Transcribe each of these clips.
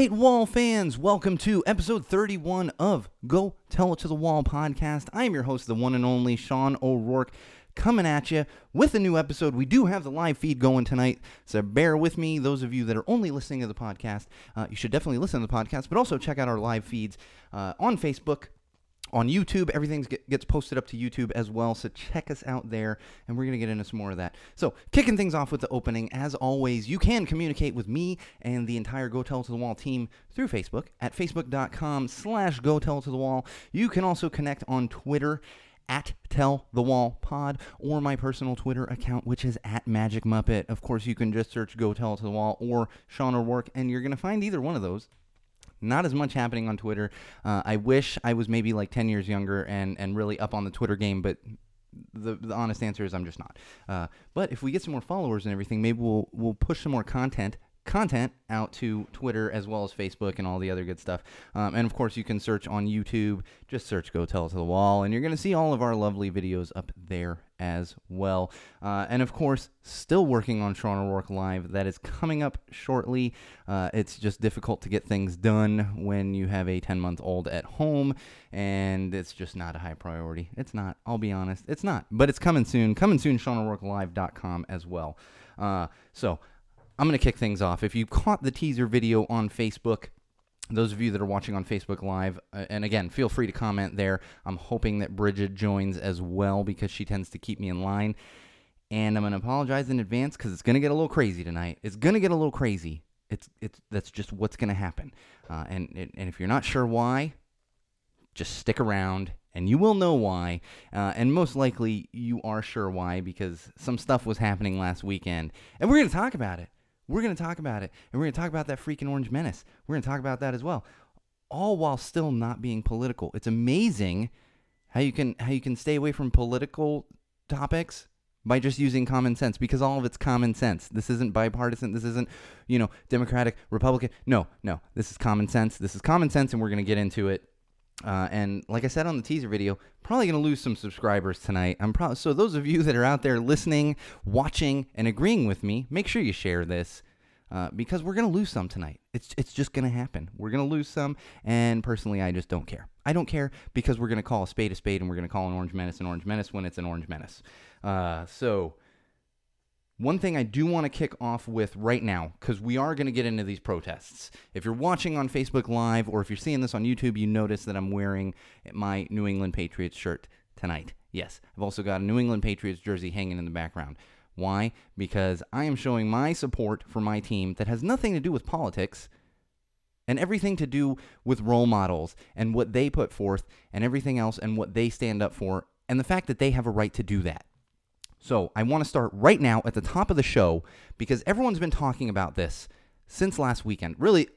right, Wall fans, welcome to episode 31 of Go Tell It to the Wall podcast. I am your host, the one and only Sean O'Rourke, coming at you with a new episode. We do have the live feed going tonight, so bear with me. Those of you that are only listening to the podcast, uh, you should definitely listen to the podcast, but also check out our live feeds uh, on Facebook, on YouTube. Everything gets posted up to YouTube as well, so check us out there, and we're going to get into some more of that. So, kicking things off with the opening, as always, you can communicate with me and the entire Go Tell to the Wall team through Facebook at facebook.com slash Go Tell to the Wall. You can also connect on Twitter at Tell the Wall Pod or my personal Twitter account, which is at Magic Muppet. Of course, you can just search Go Tell to the Wall or Sean O'Rourke, and you're going to find either one of those not as much happening on Twitter. Uh, I wish I was maybe like 10 years younger and, and really up on the Twitter game, but the, the honest answer is I'm just not. Uh, but if we get some more followers and everything, maybe we'll we'll push some more content content out to Twitter as well as Facebook and all the other good stuff. Um, and of course, you can search on YouTube. Just search "Go Tell It to the Wall," and you're going to see all of our lovely videos up there as well. Uh, and of course, still working on Sean O'Rourke Live. That is coming up shortly. Uh, it's just difficult to get things done when you have a 10 month old at home, and it's just not a high priority. It's not. I'll be honest. It's not. But it's coming soon. Coming soon, SeanO'RourkeLive.com as well. Uh, so I'm going to kick things off. If you caught the teaser video on Facebook, those of you that are watching on Facebook Live, uh, and again, feel free to comment there. I'm hoping that Bridget joins as well because she tends to keep me in line. And I'm going to apologize in advance because it's going to get a little crazy tonight. It's going to get a little crazy. It's it's that's just what's going to happen. Uh, and and if you're not sure why, just stick around and you will know why. Uh, and most likely you are sure why because some stuff was happening last weekend, and we're going to talk about it. We're going to talk about it. And we're going to talk about that freaking Orange Menace. We're going to talk about that as well. All while still not being political. It's amazing how you can how you can stay away from political topics by just using common sense because all of it's common sense. This isn't bipartisan. This isn't, you know, Democratic, Republican. No, no. This is common sense. This is common sense, and we're going to get into it. Uh, and like I said on the teaser video, probably going to lose some subscribers tonight. I'm pro- so those of you that are out there listening, watching, and agreeing with me, make sure you share this uh, because we're going to lose some tonight. It's it's just going to happen. We're going to lose some, and personally, I just don't care. I don't care because we're going to call a spade a spade, and we're going to call an orange menace an orange menace when it's an orange menace. Uh, so one thing I do want to kick off with right now, because we are going to get into these protests. If you're watching on Facebook Live or if you're seeing this on YouTube, you notice that I'm wearing my New England Patriots shirt tonight. Yes, I've also got a New England Patriots jersey hanging in the background. Why? Because I am showing my support for my team that has nothing to do with politics and everything to do with role models and what they put forth and everything else and what they stand up for and the fact that they have a right to do that. So I want to start right now at the top of the show because everyone's been talking about this since last weekend, really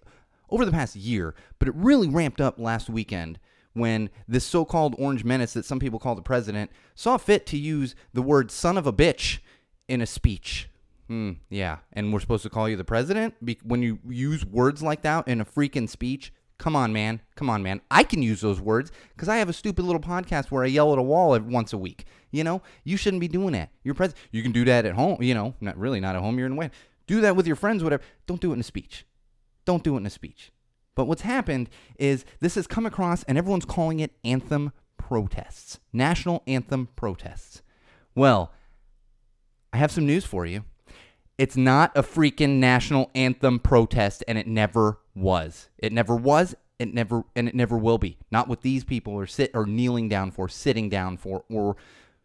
over the past year, but it really ramped up last weekend when this so called orange menace that some people call the president saw fit to use the word son of a bitch in a speech. Hmm, yeah, and we're supposed to call you the president when you use words like that in a freaking speech? Come on, man. Come on, man. I can use those words because I have a stupid little podcast where I yell at a wall once a week. You know, you shouldn't be doing that. You're pres- You can do that at home. You know, not really, not at home. You're in way. Do that with your friends, whatever. Don't do it in a speech. Don't do it in a speech. But what's happened is this has come across, and everyone's calling it anthem protests, national anthem protests. Well, I have some news for you. It's not a freaking national anthem protest, and it never was. It never was. It never and it never will be. Not what these people are sit or kneeling down for, sitting down for, or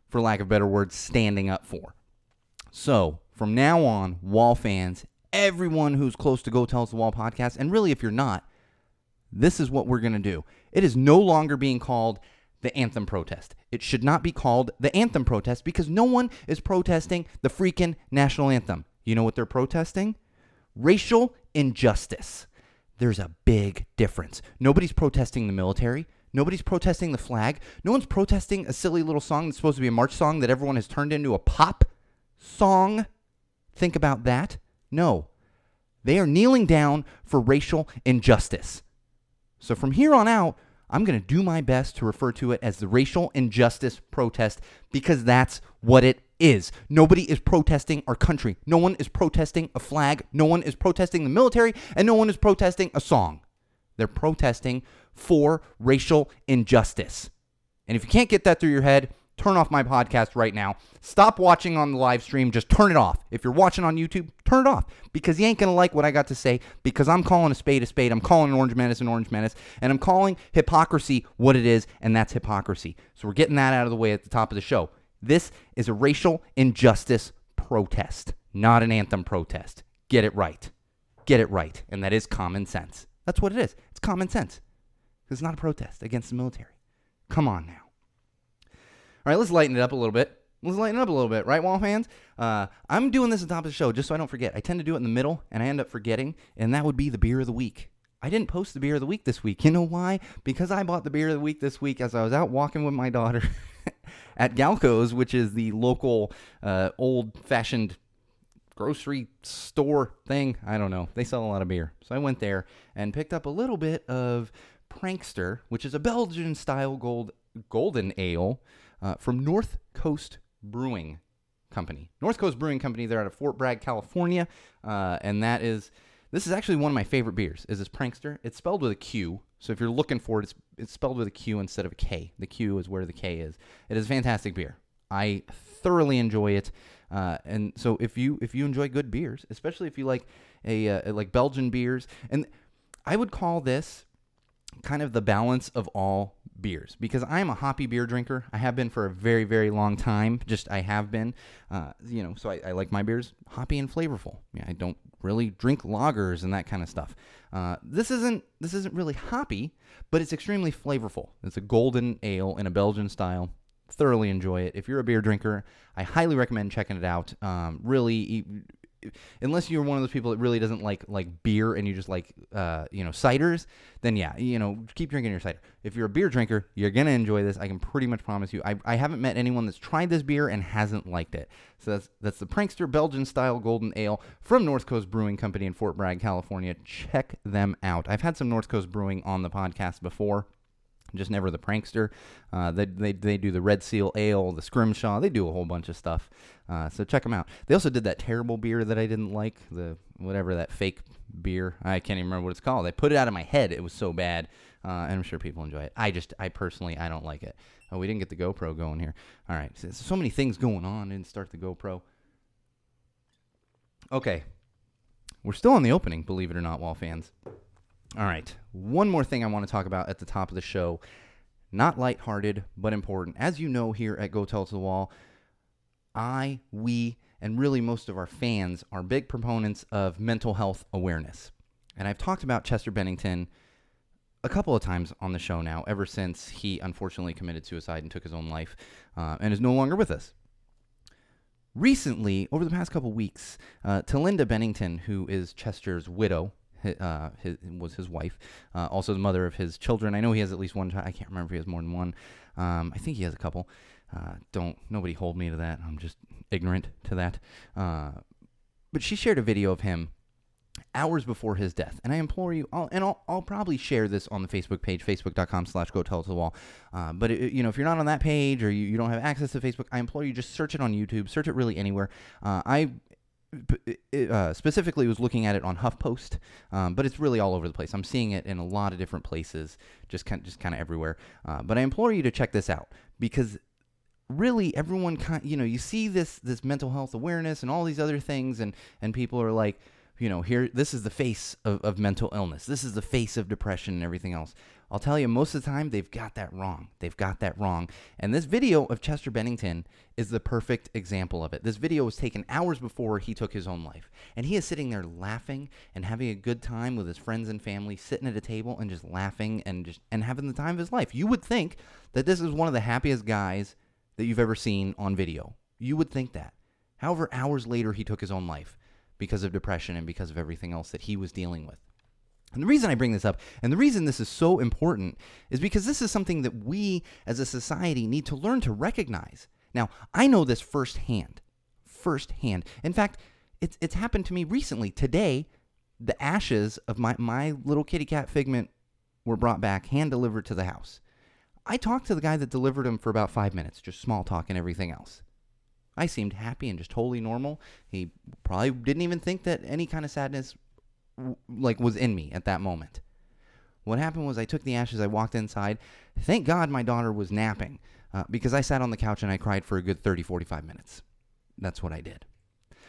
for lack of better words, standing up for. So from now on, Wall fans, everyone who's close to Go Tell Us the Wall podcast, and really if you're not, this is what we're gonna do. It is no longer being called the anthem protest. It should not be called the anthem protest because no one is protesting the freaking national anthem. You know what they're protesting? Racial injustice. There's a big difference. Nobody's protesting the military. Nobody's protesting the flag. No one's protesting a silly little song that's supposed to be a march song that everyone has turned into a pop song. Think about that. No. They are kneeling down for racial injustice. So from here on out, I'm going to do my best to refer to it as the racial injustice protest because that's what it is. Nobody is protesting our country. No one is protesting a flag. No one is protesting the military. And no one is protesting a song. They're protesting for racial injustice. And if you can't get that through your head, turn off my podcast right now. Stop watching on the live stream. Just turn it off. If you're watching on YouTube, turn it off because you ain't going to like what I got to say because I'm calling a spade a spade. I'm calling an orange menace an orange menace. And I'm calling hypocrisy what it is, and that's hypocrisy. So we're getting that out of the way at the top of the show. This is a racial injustice protest, not an anthem protest. Get it right. Get it right. And that is common sense. That's what it is. It's common sense. It's not a protest against the military. Come on now. All right, let's lighten it up a little bit. Let's lighten it up a little bit, right, Wall fans? Uh, I'm doing this at the top of the show just so I don't forget. I tend to do it in the middle, and I end up forgetting, and that would be the beer of the week. I didn't post the beer of the week this week. You know why? Because I bought the beer of the week this week as I was out walking with my daughter at Galco's, which is the local uh, old-fashioned grocery store thing. I don't know. They sell a lot of beer. So I went there and picked up a little bit of PranQster, which is a Belgian style gold golden ale uh, from North Coast Brewing Company. North Coast Brewing Company. They're out of Fort Bragg, California, uh, and that is this is actually one of my favorite beers. Is this PranQster? It's spelled with a Q. So if you're looking for it, it's it's spelled with a Q instead of a K. The Q is where the K is. It is a fantastic beer. I thoroughly enjoy it. Uh, and so if you if you enjoy good beers, especially if you like a uh, like Belgian beers, and I would call this kind of the balance of all beers because I am a hoppy beer drinker. I have been for a very, very long time. Just I have been, uh, you know, so I, I, like my beers hoppy and flavorful. Yeah, I don't really drink lagers and that kind of stuff. Uh, this isn't this isn't really hoppy, but it's extremely flavorful. It's a golden ale in a Belgian style. Thoroughly enjoy it. If you're a beer drinker, I highly recommend checking it out. Um, really, unless you're one of those people that really doesn't like like beer and you just like uh, you know ciders, then yeah, you know keep drinking your cider. If you're a beer drinker, you're gonna enjoy this. I can pretty much promise you. I, I haven't met anyone that's tried this beer and hasn't liked it. So that's that's the PranQster Belgian style golden ale from North Coast Brewing Company in Fort Bragg, California. Check them out. I've had some North Coast Brewing on the podcast before just never the PranQster. Uh, they, they, they do the Red Seal Ale, the Scrimshaw. They do a whole bunch of stuff. Uh, so check them out. They also did that terrible beer that I didn't like, the whatever that fake beer. I can't even remember what it's called. They put it out of my head. It was so bad. Uh, and I'm sure people enjoy it. I just, I personally, I don't like it. Oh, we didn't get the GoPro going here. All right, so, so many things going on. Didn't start the GoPro. Okay, we're still on the opening, believe it or not, Wall fans. All right. One more thing I want to talk about at the top of the show. Not lighthearted, but important. As you know, here at Go Tell to the Wall, I, we, and really most of our fans are big proponents of mental health awareness. And I've talked about Chester Bennington a couple of times on the show now, ever since he unfortunately committed suicide and took his own life uh, and is no longer with us. Recently, over the past couple weeks, uh, Talinda Bennington, who is Chester's widow, uh, his, was his wife, uh, also the mother of his children. I know he has at least one child. I can't remember if he has more than one. Um, I think he has a couple. Uh, don't nobody hold me to that. I'm just ignorant to that. Uh, but she shared a video of him hours before his death, and I implore you, I'll, and I'll, I'll probably share this on the Facebook page, facebook.com/slash Go Tell to the Wall. Uh, but it, you know, if you're not on that page or you, you don't have access to Facebook, I implore you just search it on YouTube, search it really anywhere. Uh, I uh, specifically was looking at it on HuffPost, um, but it's really all over the place. I'm seeing it in a lot of different places, just kind, just kind of everywhere. Uh, but I implore you to check this out because really everyone kind, you know, you see this this mental health awareness and all these other things, and and people are like, you know, here this is the face of, of mental illness. This is the face of depression and everything else. I'll tell you, most of the time, they've got that wrong. They've got that wrong. And this video of Chester Bennington is the perfect example of it. This video was taken hours before he took his own life. And he is sitting there laughing and having a good time with his friends and family, sitting at a table and just laughing and just and having the time of his life. You would think that this is one of the happiest guys that you've ever seen on video. You would think that. However, hours later, he took his own life because of depression and because of everything else that he was dealing with. And the reason I bring this up, and the reason this is so important, is because this is something that we as a society need to learn to recognize. Now, I know this firsthand. Firsthand. In fact, it's, it's happened to me recently. Today, the ashes of my, my little kitty cat Figment were brought back hand delivered to the house. I talked to the guy that delivered him for about five minutes, just small talk and everything else. I seemed happy and just totally normal. He probably didn't even think that any kind of sadness like was in me at that moment. What happened was I took the ashes, I walked inside. Thank God my daughter was napping uh, because I sat on the couch and I cried for a good 30, 45 minutes. That's what I did.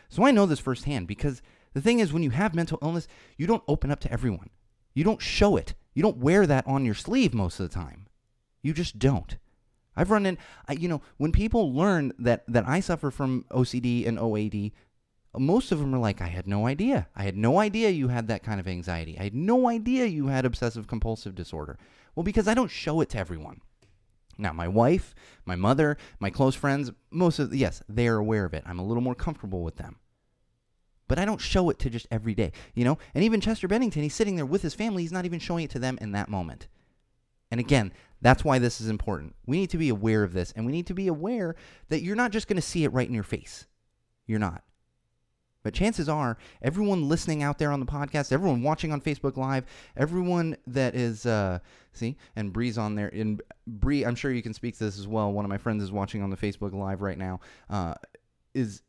So I know this firsthand because the thing is, when you have mental illness, you don't open up to everyone. You don't show it. You don't wear that on your sleeve most of the time. You just don't. I've run in, I, you know, when people learn that, that I suffer from OCD and OAD, most of them are like, I had no idea. I had no idea you had that kind of anxiety. I had no idea you had obsessive compulsive disorder. Well, because I don't show it to everyone. Now, my wife, my mother, my close friends, most of yes, they are aware of it. I'm a little more comfortable with them. But I don't show it to just every day, you know? And even Chester Bennington, he's sitting there with his family, he's not even showing it to them in that moment. And again, that's why this is important. We need to be aware of this, and we need to be aware that you're not just going to see it right in your face. You're not. But chances are, everyone listening out there on the podcast, everyone watching on Facebook Live, everyone that is, uh, see, and Bree's on there. And Bree, I'm sure you can speak to this as well. One of my friends is watching on the Facebook Live right now. Uh, is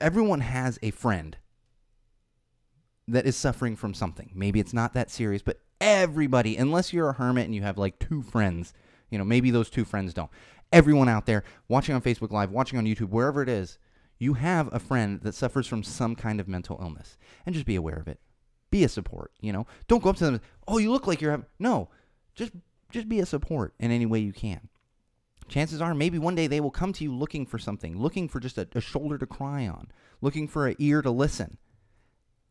everyone has a friend that is suffering from something. Maybe it's not that serious, but everybody, unless you're a hermit and you have like two friends, you know, maybe those two friends don't. Everyone out there watching on Facebook Live, watching on YouTube, wherever it is, you have a friend that suffers from some kind of mental illness. And just be aware of it. Be a support, you know. Don't go up to them, and "Oh, you look like you're having." No. Just just be a support in any way you can. Chances are maybe one day they will come to you looking for something, looking for just a, a shoulder to cry on, looking for an ear to listen.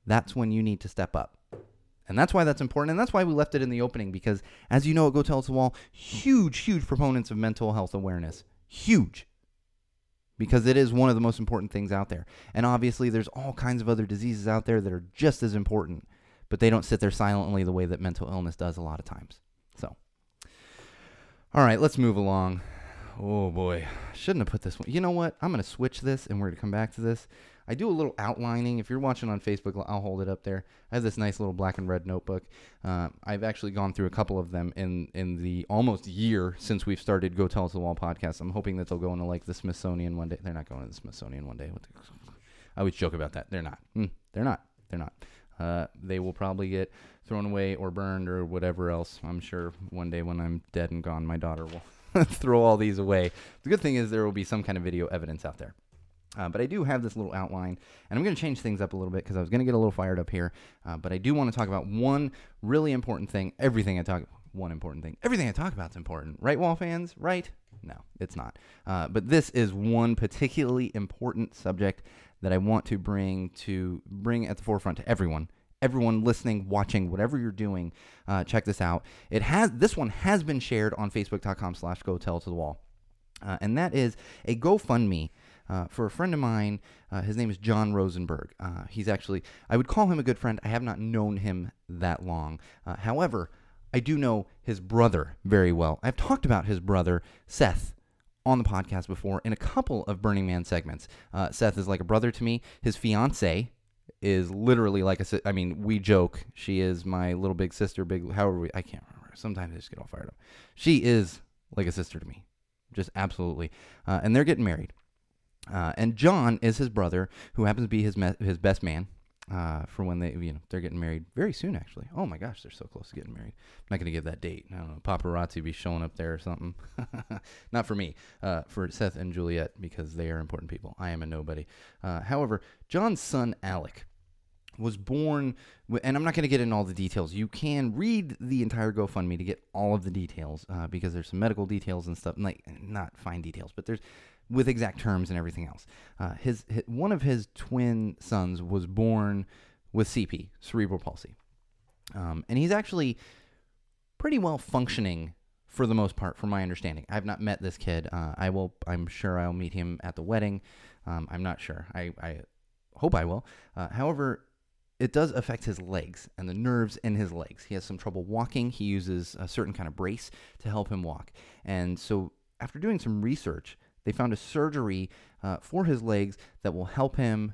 That's when you need to step up. And that's why that's important. And that's why we left it in the opening because, as you know, at Go Tell Us the Wall, huge, huge proponents of mental health awareness. Huge. Because it is one of the most important things out there. And obviously, there's all kinds of other diseases out there that are just as important, but they don't sit there silently the way that mental illness does a lot of times. So, all right, let's move along. Oh boy, shouldn't have put this one. You know what? I'm going to switch this and we're going to come back to this. I do a little outlining. If you're watching on Facebook, I'll hold it up there. I have this nice little black and red notebook. Uh, I've actually gone through a couple of them in in the almost year since we've started Go Tell Us the Wall podcast. I'm hoping that they'll go into like the Smithsonian one day. They're not going to the Smithsonian one day. I always joke about that. They're not. Mm, they're not. They're not. Uh, they will probably get thrown away or burned or whatever else. I'm sure one day when I'm dead and gone, my daughter will throw all these away. The good thing is there will be some kind of video evidence out there. Uh, but I do have this little outline, and I'm going to change things up a little bit because I was going to get a little fired up here. Uh, but I do want to talk about one really important thing. Everything I talk one important thing. Everything I talk about is important, right, Wall fans? Right? No, it's not. Uh, but this is one particularly important subject that I want to bring to bring at the forefront to everyone. Everyone listening, watching, whatever you're doing, uh, check this out. It has this one has been shared on Facebook.com/slash Go Tell to the Wall, uh, and that is a GoFundMe uh, for a friend of mine. Uh, his name is John Rosenberg. Uh, he's actually, I would call him a good friend. I have not known him that long. Uh, however, I do know his brother very well. I've talked about his brother, Seth, on the podcast before in a couple of Burning Man segments. Uh, Seth is like a brother to me. His fiance is literally like a. I mean, we joke. She is my little big sister. Big, however we. I can't remember. Sometimes I just get all fired up. She is like a sister to me, just absolutely. Uh, and they're getting married. Uh, and John is his brother, who happens to be his me- his best man uh, for when they you know they're getting married very soon. Actually, oh my gosh, they're so close to getting married. I'm not going to give that date. I don't know, paparazzi be showing up there or something. not for me, uh, for Seth and Juliet because they are important people. I am a nobody. Uh, however, John's son Alec was born, and I'm not going to get into all the details. You can read the entire GoFundMe to get all of the details uh, because there's some medical details and stuff, like not fine details, but there's with exact terms and everything else. Uh, his, his, one of his twin sons was born with CP, cerebral palsy, um, and he's actually pretty well functioning for the most part, from my understanding. I've not met this kid. Uh, I will. I'm sure I'll meet him at the wedding. Um, I'm not sure. I, I hope I will. Uh, however, it does affect his legs and the nerves in his legs. He has some trouble walking. He uses a certain kind of brace to help him walk. And so, after doing some research, they found a surgery uh, for his legs that will help him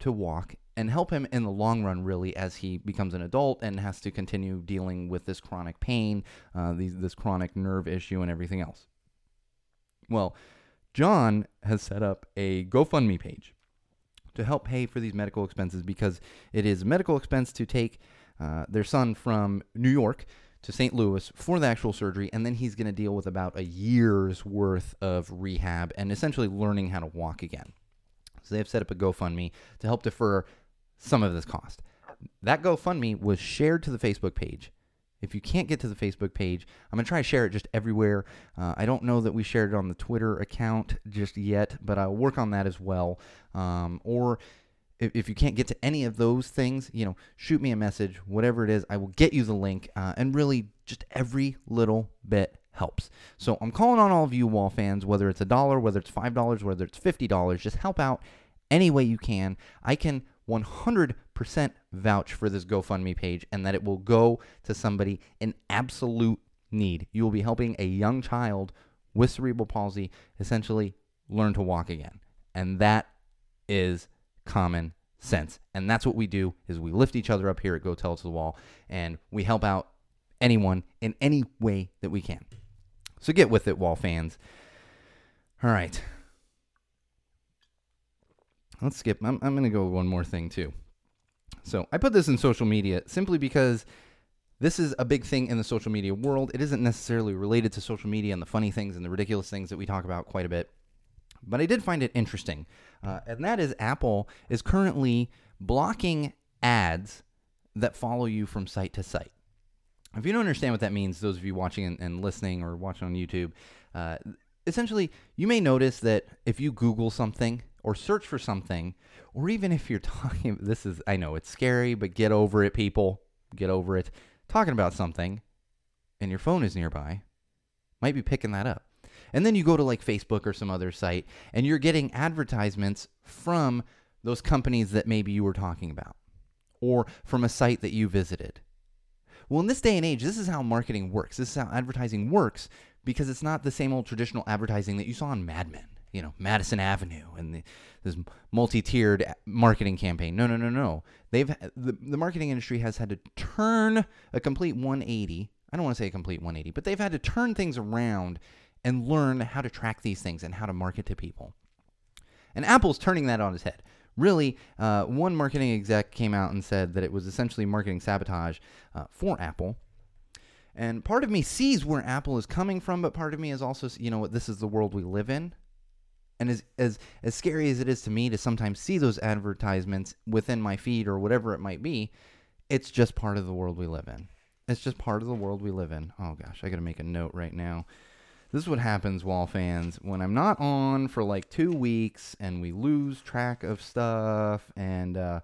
to walk and help him in the long run, really, as he becomes an adult and has to continue dealing with this chronic pain, uh, these, this chronic nerve issue, and everything else. Well, John has set up a GoFundMe page to help pay for these medical expenses because it is a medical expense to take uh, their son from New York to St. Louis for the actual surgery, and then he's going to deal with about a year's worth of rehab and essentially learning how to walk again. So they have set up a GoFundMe to help defer some of this cost. That GoFundMe was shared to the Facebook page. If you can't get to the Facebook page, I'm going to try to share it just everywhere. Uh, I don't know that we shared it on the Twitter account just yet, but I'll work on that as well. Um, or if, if, you can't get to any of those things, you know, shoot me a message, whatever it is. I will get you the link. Uh, and really, just every little bit helps. So I'm calling on all of you wall fans, whether it's a dollar, whether it's $5, whether it's $50, just help out any way you can. I can 100% vouch for this GoFundMe page and that it will go to somebody in absolute need. You will be helping a young child with cerebral palsy essentially learn to walk again. And that is common sense. And that's what we do is we lift each other up here at Go Tell It to the Wall and we help out anyone in any way that we can. So get with it, Wall fans. All right. Let's skip. I'm, I'm going to go one more thing, too. So I put this in social media simply because this is a big thing in the social media world. It isn't necessarily related to social media and the funny things and the ridiculous things that we talk about quite a bit. But I did find it interesting. Uh, and that is Apple is currently blocking ads that follow you from site to site. If you don't understand what that means, those of you watching and, and listening or watching on YouTube, uh, essentially, you may notice that if you Google something or search for something, or even if you're talking, this is, I know it's scary, but get over it, people. Get over it. Talking about something, and your phone is nearby, might be picking that up. And then you go to like Facebook or some other site, and you're getting advertisements from those companies that maybe you were talking about, or from a site that you visited. Well, in this day and age, this is how marketing works. This is how advertising works because it's not the same old traditional advertising that you saw on Mad Men you know Madison Avenue and the, this multi-tiered marketing campaign. No, no, no, no. They've the, the marketing industry has had to turn a complete 180. I don't want to say a complete 180, but they've had to turn things around and learn how to track these things and how to market to people. And Apple's turning that on its head. Really, uh, one marketing exec came out and said that it was essentially marketing sabotage uh, for Apple. And part of me sees where Apple is coming from, but part of me is also, you know what, this is the world we live in. And as, as, as scary as it is to me to sometimes see those advertisements within my feed or whatever it might be, it's just part of the world we live in. It's just part of the world we live in. Oh gosh, I got to make a note right now. This is what happens, Wall fans, when I'm not on for like two weeks and we lose track of stuff. And uh,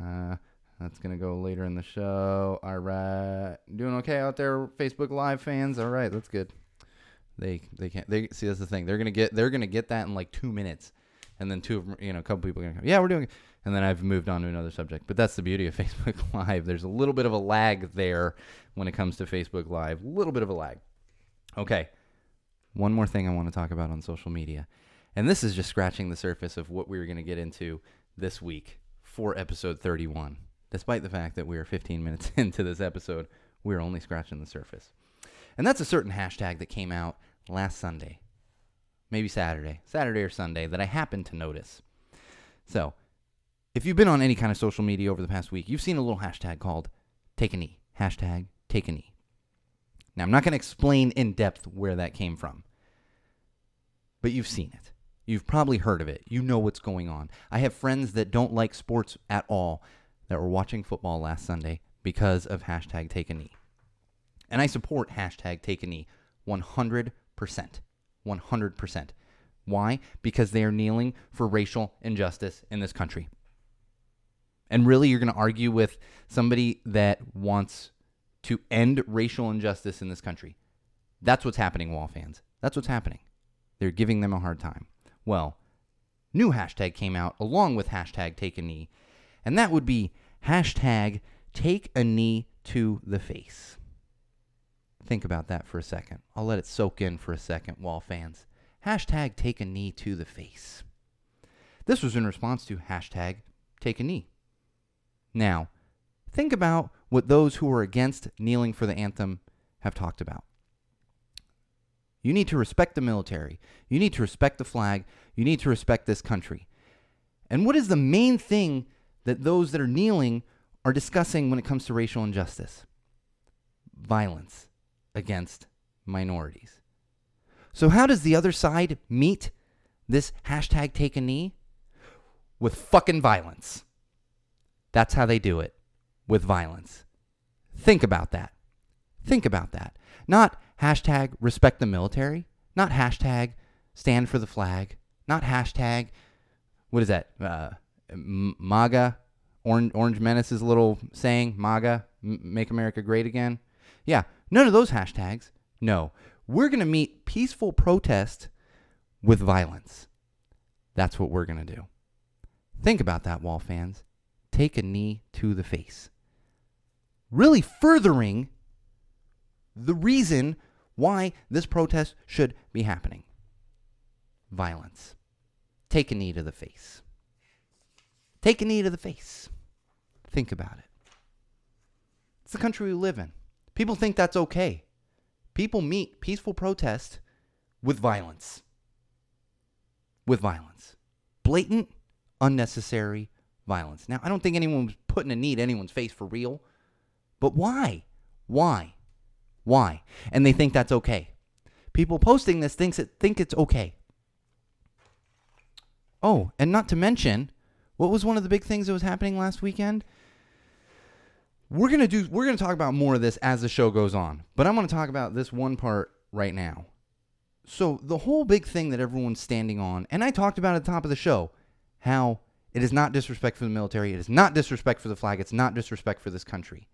uh, that's to go later in the show. All right. Doing okay out there, Facebook Live fans? All right, that's good. They they can't. They see that's the thing. They're gonna get they're gonna get that in like two minutes, and then two of you know, a couple people are gonna come. Yeah, we're doing. It. And then I've moved on to another subject. But that's the beauty of Facebook Live. There's a little bit of a lag there when it comes to Facebook Live. A little bit of a lag. Okay. One more thing I want to talk about on social media. And this is just scratching the surface of what we are going to get into this week for episode 31. Despite the fact that we are 15 minutes into this episode, we're only scratching the surface. And that's a certain hashtag that came out last Sunday, maybe Saturday, Saturday or Sunday, that I happened to notice. So, if you've been on any kind of social media over the past week, you've seen a little hashtag called take a knee. Hashtag take a knee. Now, I'm not going to explain in depth where that came from, but you've seen it. You've probably heard of it. You know what's going on. I have friends that don't like sports at all that were watching football last Sunday because of hashtag take a knee. And I support hashtag take a knee 100%. 100%. Why? Because they are kneeling for racial injustice in this country. And really, you're going to argue with somebody that wants to end racial injustice in this country. That's what's happening, Wall fans. That's what's happening. They're giving them a hard time. Well, new hashtag came out along with hashtag take a knee, and that would be hashtag take a knee to the face. Think about that for a second. I'll let it soak in for a second, Wall fans. Hashtag take a knee to the face. This was in response to hashtag take a knee. Now, think about what those who are against kneeling for the anthem have talked about. You need to respect the military. You need to respect the flag. You need to respect this country. And what is the main thing that those that are kneeling are discussing when it comes to racial injustice? Violence against minorities. So, how does the other side meet this hashtag take a knee? With fucking violence. That's how they do it, with violence. Think about that. Think about that. Not hashtag respect the military, not hashtag stand for the flag, not hashtag, what is that? Uh, MAGA, Orange, Orange Menace's little saying, MAGA, make America great again. Yeah, none of those hashtags. No, we're going to meet peaceful protest with violence. That's what we're going to do. Think about that, wall fans. Take a knee to the face. Really furthering the reason why this protest should be happening violence. Take a knee to the face. Take a knee to the face. Think about it. It's the country we live in. People think that's okay. People meet peaceful protest with violence. With violence. Blatant, unnecessary violence. Now, I don't think anyone was putting a knee to anyone's face for real, but why? Why? Why? And they think that's okay. People posting this thinks it think it's okay. Oh, and not to mention, what was one of the big things that was happening last weekend? We're gonna do we're gonna talk about more of this as the show goes on, but I'm gonna talk about this one part right now. So the whole big thing that everyone's standing on, and I talked about at the top of the show, how it is not disrespect for the military, it is not disrespect for the flag, it's not disrespect for this country.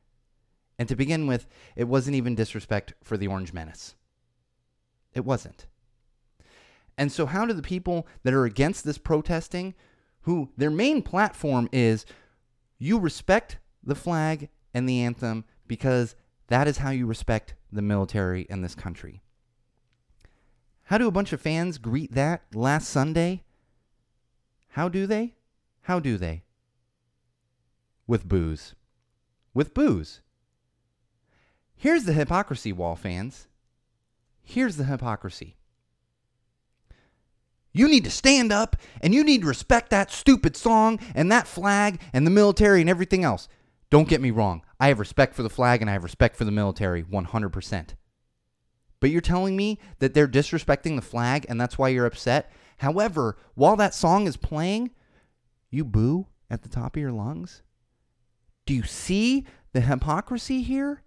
And to begin with, it wasn't even disrespect for the Orange Menace. It wasn't. And so, how do the people that are against this protesting, who their main platform is you respect the flag and the anthem because that is how you respect the military in this country? How do a bunch of fans greet that last Sunday? How do they? How do they? With boos. With boos. Here's the hypocrisy, Wall fans. Here's the hypocrisy. You need to stand up and you need to respect that stupid song and that flag and the military and everything else. Don't get me wrong. I have respect for the flag and I have respect for the military 100%. But you're telling me that they're disrespecting the flag and that's why you're upset? However, while that song is playing, you boo at the top of your lungs? Do you see the hypocrisy here?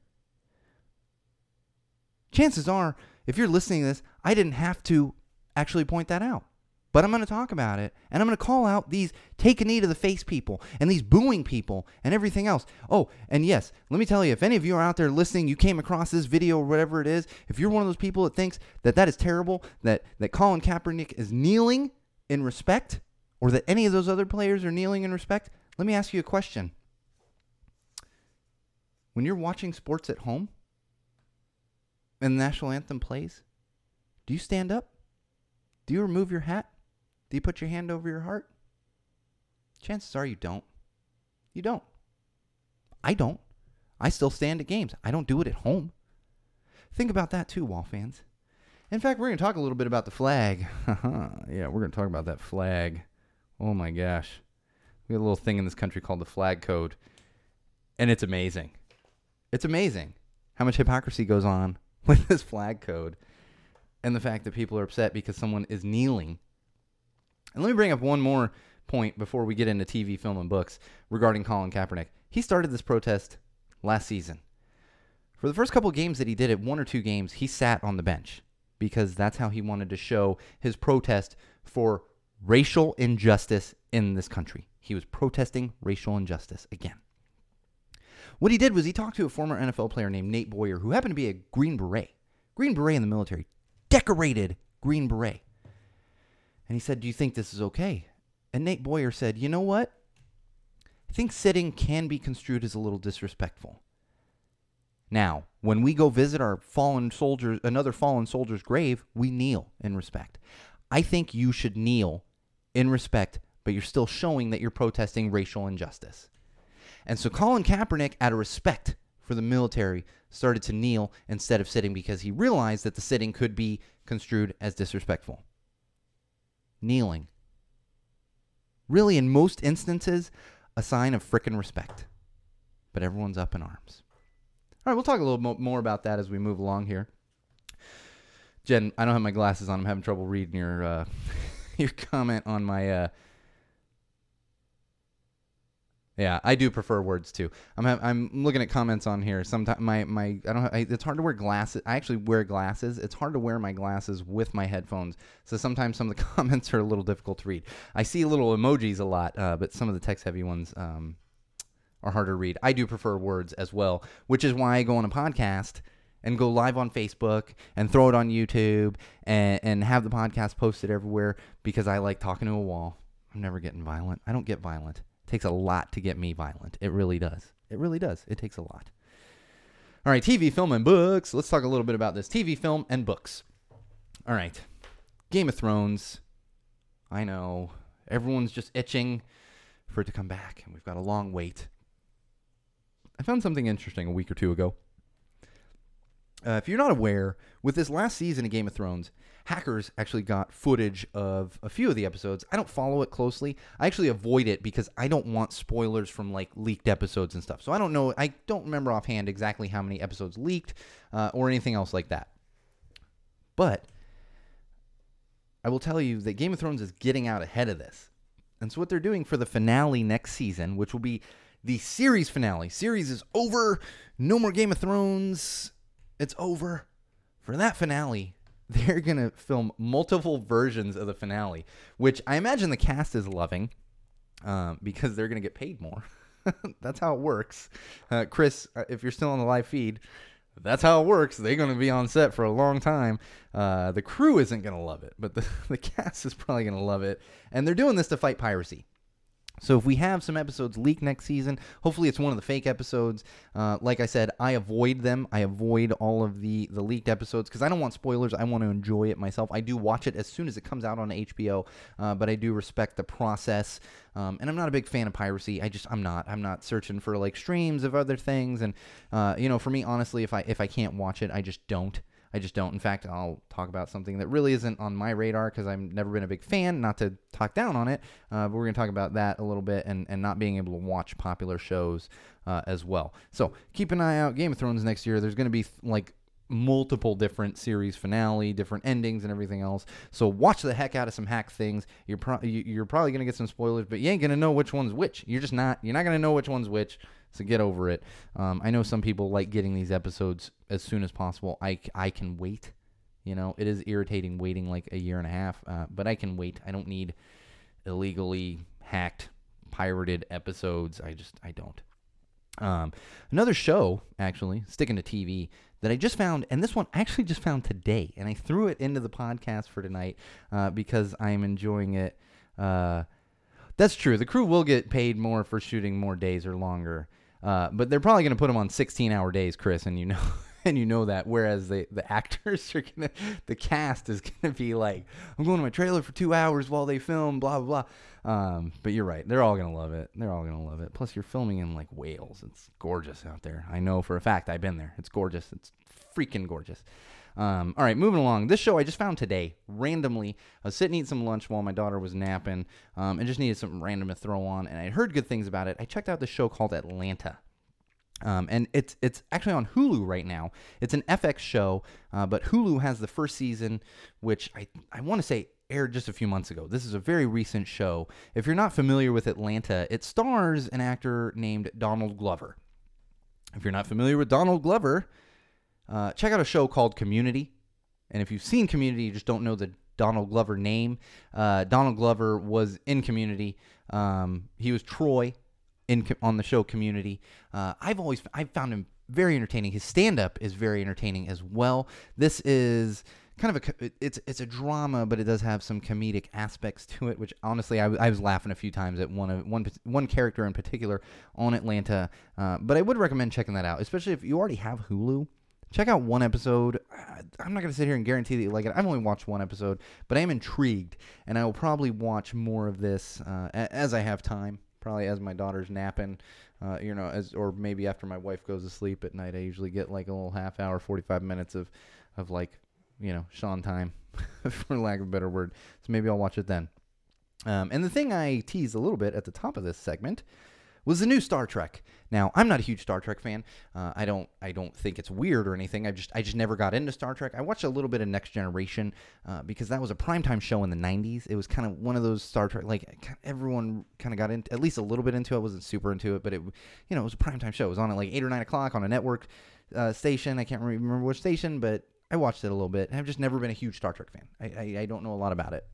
Chances are, if you're listening to this, I didn't have to actually point that out. But I'm going to talk about it, and I'm going to call out these take a knee to the face people and these booing people and everything else. Oh, and yes, let me tell you, if any of you are out there listening, you came across this video or whatever it is, if you're one of those people that thinks that that is terrible, that, that Colin Kaepernick is kneeling in respect, or that any of those other players are kneeling in respect, let me ask you a question. When you're watching sports at home, and the national anthem plays, do you stand up? Do you remove your hat? Do you put your hand over your heart? Chances are you don't. You don't. I don't. I still stand at games. I don't do it at home. Think about that too, Wall fans. In fact, we're going to talk a little bit about the flag. yeah, we're going to talk about that flag. Oh my gosh. We have a little thing in this country called the flag code. And it's amazing. It's amazing how much hypocrisy goes on with this flag code and the fact that people are upset because someone is kneeling. And let me bring up one more point before we get into TV, film, and books regarding Colin Kaepernick. He started this protest last season. For the first couple games that he did it, one or two games, he sat on the bench because that's how he wanted to show his protest for racial injustice in this country. He was protesting racial injustice again. What he did was he talked to a former NFL player named Nate Boyer, who happened to be a Green Beret. Green Beret in the military. Decorated Green Beret. And he said, Do you think this is okay? And Nate Boyer said, You know what? I think sitting can be construed as a little disrespectful. Now, when we go visit our fallen soldiers, another fallen soldier's grave, we kneel in respect. I think you should kneel in respect, but you're still showing that you're protesting racial injustice. And so Colin Kaepernick, out of respect for the military, started to kneel instead of sitting because he realized that the sitting could be construed as disrespectful. Kneeling. Really, in most instances, a sign of frickin' respect. But everyone's up in arms. All right, we'll talk a little mo- more about that as we move along here. Jen, I don't have my glasses on. I'm having trouble reading your uh, your comment on my uh, yeah, I do prefer words too. I'm ha- I'm looking at comments on here. Sometimes my my I don't. Have, I, it's hard to wear glasses. I actually wear glasses. It's hard to wear my glasses with my headphones. So sometimes some of the comments are a little difficult to read. I see little emojis a lot, uh, but some of the text heavy ones um, are harder to read. I do prefer words as well, which is why I go on a podcast and go live on Facebook and throw it on YouTube and and have the podcast posted everywhere because I like talking to a wall. I'm never getting violent. I don't get violent takes a lot to get me violent. It really does. It really does. It takes a lot. All right, TV, film, and books. Let's talk a little bit about this TV, film, and books. All right, Game of Thrones. I know everyone's just itching for it to come back, and we've got a long wait. I found something interesting a week or two ago. Uh, if you're not aware, with this last season of Game of Thrones, hackers actually got footage of a few of the episodes. I don't follow it closely. I actually avoid it because I don't want spoilers from like leaked episodes and stuff. So I don't know. I don't remember offhand exactly how many episodes leaked uh, or anything else like that. But I will tell you that Game of Thrones is getting out ahead of this. And so what they're doing for the finale next season, which will be the series finale. Series is over. No more Game of Thrones it's over. For that finale, they're going to film multiple versions of the finale, which I imagine the cast is loving um, because they're going to get paid more. that's how it works. Uh, Chris, uh, if you're still on the live feed, that's how it works. They're going to be on set for a long time. Uh, the crew isn't going to love it, but the, the cast is probably going to love it. And they're doing this to fight piracy. So if we have some episodes leak next season, hopefully it's one of the fake episodes. Uh, like I said, I avoid them. I avoid all of the the leaked episodes because I don't want spoilers. I want to enjoy it myself. I do watch it as soon as it comes out on HBO, uh, but I do respect the process. Um, and I'm not a big fan of piracy. I just I'm not. I'm not searching for like streams of other things. And uh, you know, for me, honestly, if I if I can't watch it, I just don't. I just don't. In fact, I'll talk about something that really isn't on my radar because I've never been a big fan. Not to talk down on it, uh, but we're going to talk about that a little bit and, and not being able to watch popular shows uh, as well. So keep an eye out. Game of Thrones next year. There's going to be like multiple different series finale, different endings, and everything else. So watch the heck out of some hack things. You're pro- you're probably gonna get some spoilers, but you ain't gonna know which one's which. You're just not. You're not gonna know which one's which. So get over it. Um, I know some people like getting these episodes as soon as possible. I, I can wait. You know, it is irritating waiting like a year and a half, uh, but I can wait. I don't need illegally hacked, pirated episodes. I just, I don't. Um, another show, actually, sticking to TV, that I just found, and this one I actually just found today, and I threw it into the podcast for tonight uh, because I'm enjoying it. Uh, that's true. The crew will get paid more for shooting more days or longer. Uh, but they're probably going to put them on 16 hour days, Chris, and you know. and you know that. Whereas the the actors are gonna, the cast is gonna be like, I'm going to my trailer for two hours while they film, blah blah blah. Um, but you're right, they're all gonna love it. They're all gonna love it. Plus, you're filming in like Wales. It's gorgeous out there. I know for a fact. I've been there. It's gorgeous. It's freaking gorgeous. Um, all right, moving along. This show I just found today randomly. I was sitting eating some lunch while my daughter was napping, um, and just needed something random to throw on. And I heard good things about it. I checked out this show called Atlanta. Um, and it's it's actually on Hulu right now. It's an FX show, uh, but Hulu has the first season, which I I want to say aired just a few months ago. This is a very recent show. If you're not familiar with Atlanta, it stars an actor named Donald Glover. If you're not familiar with Donald Glover, uh, check out a show called Community. And if you've seen Community, you just don't know the Donald Glover name. Uh, Donald Glover was in Community. Um, he was Troy in on the show Community. Uh, I've always I've found him very entertaining. His stand up is very entertaining as well. This is kind of a it's it's a drama, but it does have some comedic aspects to it. Which honestly, I, I was laughing a few times at one of one one character in particular on Atlanta. Uh, but I would recommend checking that out, especially if you already have Hulu check out one episode. I'm not going to sit here and guarantee that you like it. I've only watched one episode, but I am intrigued, and I will probably watch more of this uh, as I have time. probably as my daughter's napping, uh, you know, as or maybe after my wife goes to sleep at night. I usually get like a little half hour, forty five minutes of of like you know Sean time, for lack of a better word. So maybe I'll watch it then. Um, and the thing I teased a little bit at the top of this segment was the new Star Trek. Now, I'm not a huge Star Trek fan. Uh, I don't I don't think it's weird or anything. I just I just never got into Star Trek. I watched a little bit of Next Generation uh, because that was a primetime show in the 90s. It was kind of one of those Star Trek like everyone kind of got into at least a little bit into it. I wasn't super into it, but it you know it was a primetime show. It was on at like eight or nine o'clock on a network uh, station. I can't remember which station, but I watched it a little bit. I've just never been a huge Star Trek fan. I I, I don't know a lot about it.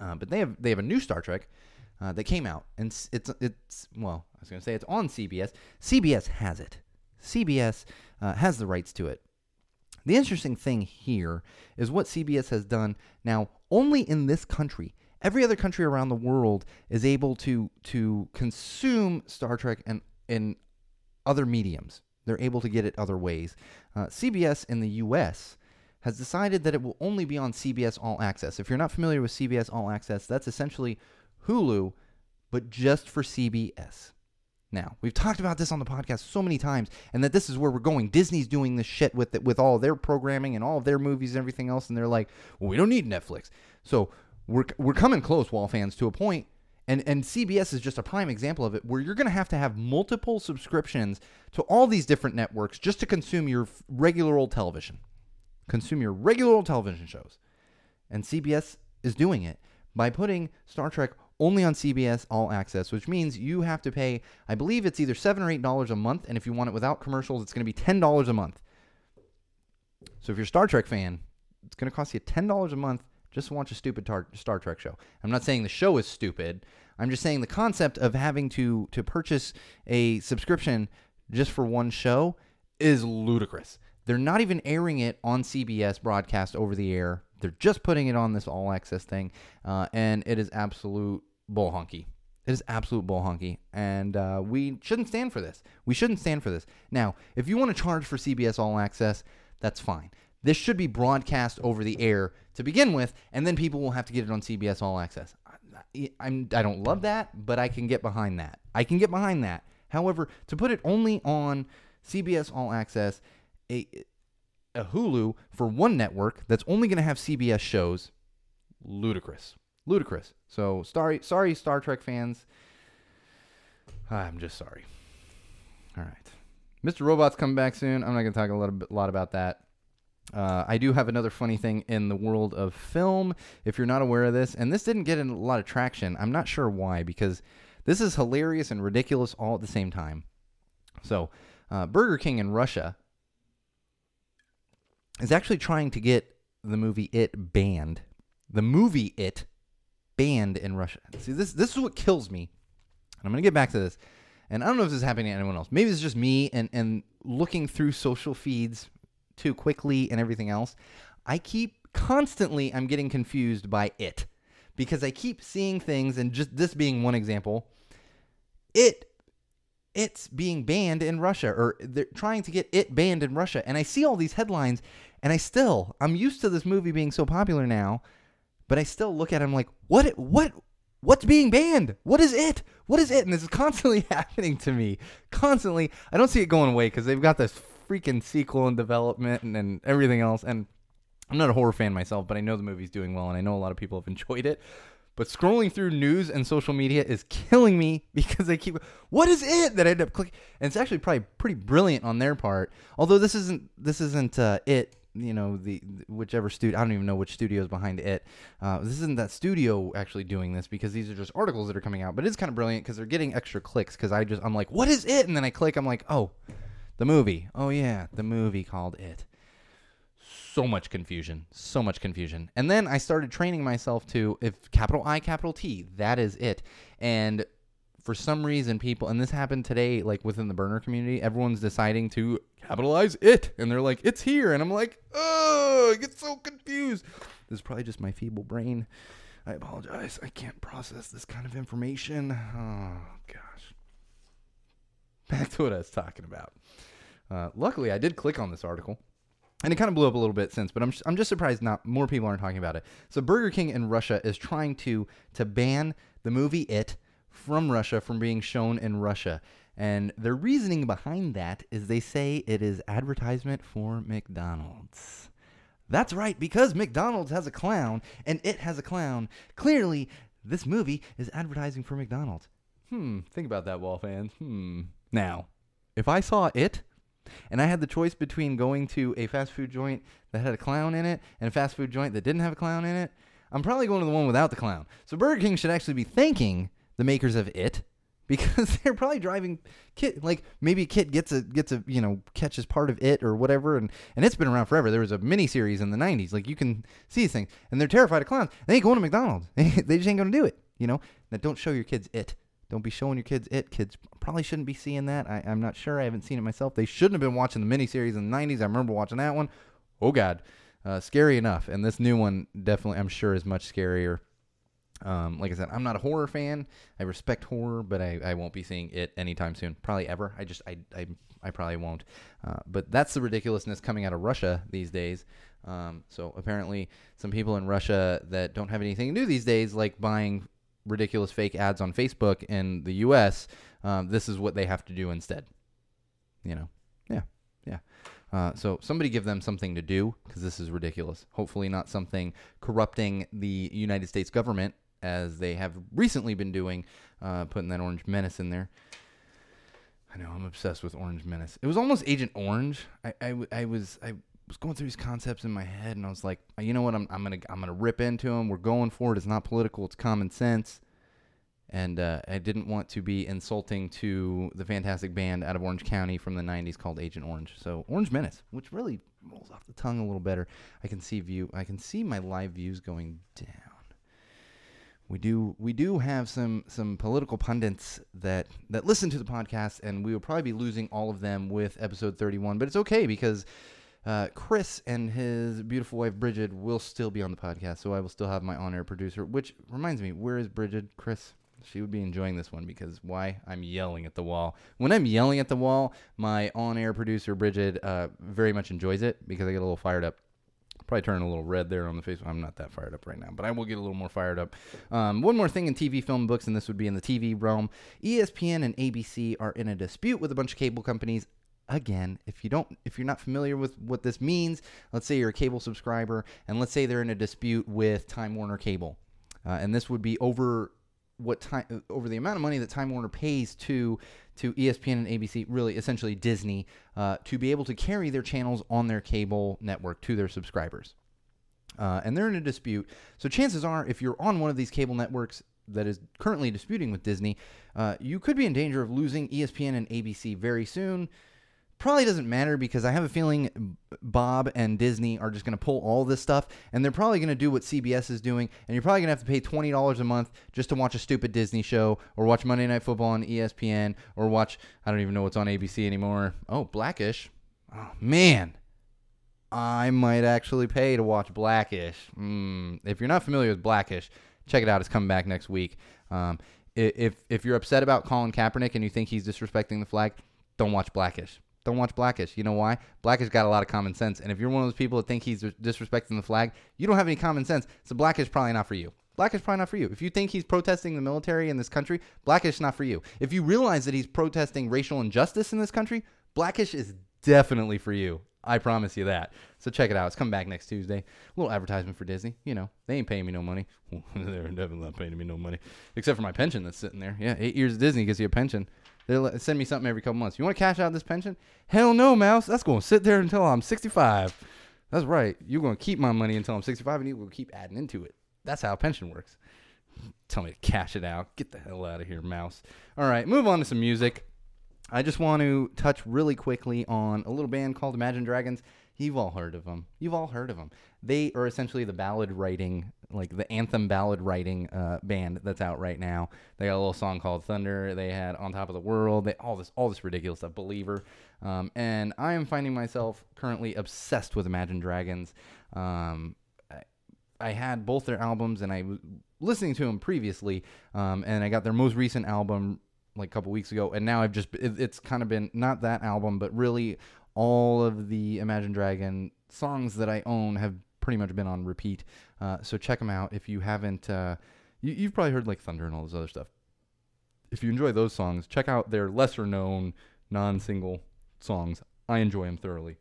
Uh, but they have they have a new Star Trek uh, that came out, and it's it's well, I was going to say it's on CBS. CBS has it. CBS uh, has the rights to it. The interesting thing here is what CBS has done now. Only in this country, every other country around the world is able to to consume Star Trek and in other mediums. They're able to get it other ways. Uh, CBS in the U.S has decided that it will only be on CBS All Access. If you're not familiar with CBS All Access, that's essentially Hulu, but just for CBS. Now, we've talked about this on the podcast so many times, and that this is where we're going. Disney's doing this shit with it, with all their programming and all of their movies and everything else, and they're like, well, we don't need Netflix. So we're we're coming close, Wall fans, to a point, and and CBS is just a prime example of it, where you're going to have to have multiple subscriptions to all these different networks just to consume your regular old television, consume your regular old television shows, and CBS is doing it by putting Star Trek only on CBS All Access, which means you have to pay, I believe it's either 7 or $8 a month, and if you want it without commercials, it's going to be $10 a month. So if you're a Star Trek fan, it's going to cost you $10 a month just to watch a stupid tar- Star Trek show. I'm not saying the show is stupid. I'm just saying the concept of having to to purchase a subscription just for one show is ludicrous. They're not even airing it on CBS broadcast over the air. They're just putting it on this all access thing, uh, and it is absolute bull honky. It is absolute bull honky, and uh, we shouldn't stand for this. We shouldn't stand for this. Now, if you want to charge for CBS All Access, that's fine. This should be broadcast over the air to begin with, and then people will have to get it on CBS All Access. I, I'm, I don't love that, but I can get behind that. I can get behind that. However, to put it only on CBS All Access, a, a Hulu for one network that's only going to have CBS shows, ludicrous ludicrous. So sorry, sorry, Star Trek fans. I'm just sorry. All right, Mr. Robot's coming back soon. I'm not going to talk a lot, a lot about that. Uh, I do have another funny thing in the world of film. If you're not aware of this, and this didn't get a lot of traction, I'm not sure why, because this is hilarious and ridiculous all at the same time. So, uh, Burger King in Russia is actually trying to get the movie It banned. The movie It banned in Russia. See, this this is what kills me. And I'm gonna get back to this. And I don't know if this is happening to anyone else. Maybe it's just me and and looking through social feeds too quickly and everything else. I keep constantly I'm getting confused by it because I keep seeing things and just this being one example. It it's being banned in Russia or they're trying to get it banned in Russia and I see all these headlines and I still I'm used to this movie being so popular now but I still look at him like, what, what, what's being banned? What is it? What is it? And this is constantly happening to me. Constantly. I don't see it going away because they've got this freaking sequel in development and, and everything else. And I'm not a horror fan myself, but I know the movie's doing well and I know a lot of people have enjoyed it. But scrolling through news and social media is killing me because I keep, what is it that I end up clicking? And it's actually probably pretty brilliant on their part. Although this isn't, this isn't uh, it you know the, whichever studio I don't even know which studio is behind it. Uh, this isn't that studio actually doing this because these are just articles that are coming out. But it's kind of brilliant because they're getting extra clicks. Because I just I'm like, what is it? And then I click. I'm like, oh, the movie. Oh yeah, the movie called It. So much confusion, so much confusion. And then I started training myself to if capital I, capital T, that is it. And for some reason people and this happened today like within the burner community everyone's deciding to capitalize it. And they're like it's here. And i'm like oh i get so confused. This is probably just my feeble brain. I apologize. I can't process this kind of information. Oh gosh. Back to what i was talking about. Uh, luckily i did click on this article and it kind of blew up a little bit since, but I'm I'm just surprised not more people aren't talking about it. So Burger King in Russia is trying to to ban the movie It from Russia from being shown in Russia. And their reasoning behind that is they say it is advertisement for McDonald's. That's right, because McDonald's has a clown and it has a clown. Clearly, this movie is advertising for McDonald's. Hmm, think about that, wall fans. Hmm. Now, if I saw it and I had the choice between going to a fast food joint that had a clown in it and a fast food joint that didn't have a clown in it, I'm probably going to the one without the clown. So Burger King should actually be thanking the makers of it because they're probably driving kit like maybe kit gets a gets a you know catches part of it or whatever and and it's been around forever. There was a mini series in the 90s like you can see these things and they're terrified of clowns. They ain't going to mcdonald's. They just ain't gonna do it you know? Now don't show your kids it. Don't be showing your kids it. Kids probably shouldn't be seeing that. I, i'm not sure. I haven't seen it myself. They shouldn't have been watching the mini series in the 90s i remember watching that one. Oh god. Uh, scary enough. And this new one definitely i'm sure is much scarier um, like I said, I'm not a horror fan. I respect horror, but I, I won't be seeing it anytime soon. Probably ever. I just I I, I probably won't. Uh, but that's the ridiculousness coming out of Russia these days. Um, so apparently, some people in Russia that don't have anything to do these days, like buying ridiculous fake ads on Facebook in the U.S., um, this is what they have to do instead. You know, yeah, yeah. Uh, so somebody give them something to do because this is ridiculous. Hopefully, not something corrupting the United States government as they have recently been doing, uh, putting that Orange Menace in there. I know I'm obsessed with Orange Menace. It was almost Agent Orange. I, I, I was I was going through these concepts in my head, and I was like, you know what? I'm I'm gonna I'm gonna rip into them. We're going for it. It's not political. It's common sense. And uh, I didn't want to be insulting to the fantastic band out of Orange County from the '90s called Agent Orange. So Orange Menace, which really rolls off the tongue a little better. I can see view. I can see my live views going down we do we do have some some political pundits that that listen to the podcast, and we will probably be losing all of them with episode 31. But it's okay because uh, Chris and his beautiful wife Bridget will still be on the podcast, so I will still have my on-air producer. Which reminds me, where is Bridget? Chris, she would be enjoying this one because why? I'm yelling at the wall. When I'm yelling at the wall, my on-air producer Bridget uh, very much enjoys it because I get a little fired up probably turn a little red there on the face. I'm not that fired up right now, but I will get a little more fired up. Um, one more thing in TV, film, books, and this would be in the TV realm. ESPN and ABC are in a dispute with a bunch of cable companies. Again, if you don't, if you're not familiar with what this means, let's say you're a cable subscriber, and let's say they're in a dispute with Time Warner Cable, uh, and this would be over what time over the amount of money that Time Warner pays to to ESPN and ABC, really essentially Disney, uh, to be able to carry their channels on their cable network to their subscribers. Uh, and they're in a dispute. So chances are, if you're on one of these cable networks that is currently disputing with Disney, uh, you could be in danger of losing ESPN and ABC very soon probably doesn't matter because I have a feeling Bob and Disney are just going to pull all this stuff and they're probably going to do what CBS is doing and you're probably going to have to pay $20 a month just to watch a stupid Disney show or watch Monday Night Football on ESPN or watch I don't even know what's on ABC anymore. Oh, Blackish. Oh man. I might actually pay to watch Blackish. Mm. If you're not familiar with Blackish, check it out. It's coming back next week. Um, if if you're upset about Colin Kaepernick and you think he's disrespecting the flag, don't watch Blackish don't watch Blackish. You know why? Blackish got a lot of common sense. And if you're one of those people that think he's disrespecting the flag, you don't have any common sense. So Blackish probably not for you. Blackish probably not for you. If you think he's protesting the military in this country, Blackish not for you. If you realize that he's protesting racial injustice in this country, Blackish is definitely for you. I promise you that. So check it out. It's coming back next Tuesday. A little advertisement for Disney. You know, they ain't paying me no money. They're definitely not paying me no money, except for my pension that's sitting there. Yeah, eight years of Disney gives you a pension. They send me something every couple months. You want to cash out this pension? Hell no, mouse. That's going to sit there until I'm 65. That's right. You're going to keep my money until I'm 65, and you will keep adding into it. That's how a pension works. Tell me to cash it out. Get the hell out of here, mouse. All right, move on to some music. I just want to touch really quickly on a little band called Imagine Dragons. You've all heard of them. You've all heard of them. They are essentially the ballad writing, like the anthem ballad writing uh, band that's out right now. They got a little song called Thunder. They had On Top of the World. They all this all this ridiculous stuff. Believer. Um, and I am finding myself currently obsessed with Imagine Dragons. Um, I, I, had both their albums, and I was listening to them previously, um, and I got their most recent album like a couple weeks ago, and now I've just it, it's kind of been not that album, but really all of the Imagine Dragon songs that I own have pretty much been on repeat. Uh, so check them out if you haven't. Uh, you, have probably heard like Thunder and all this other stuff. if you enjoy those songs, check out their lesser known non single songs. I enjoy them thoroughly.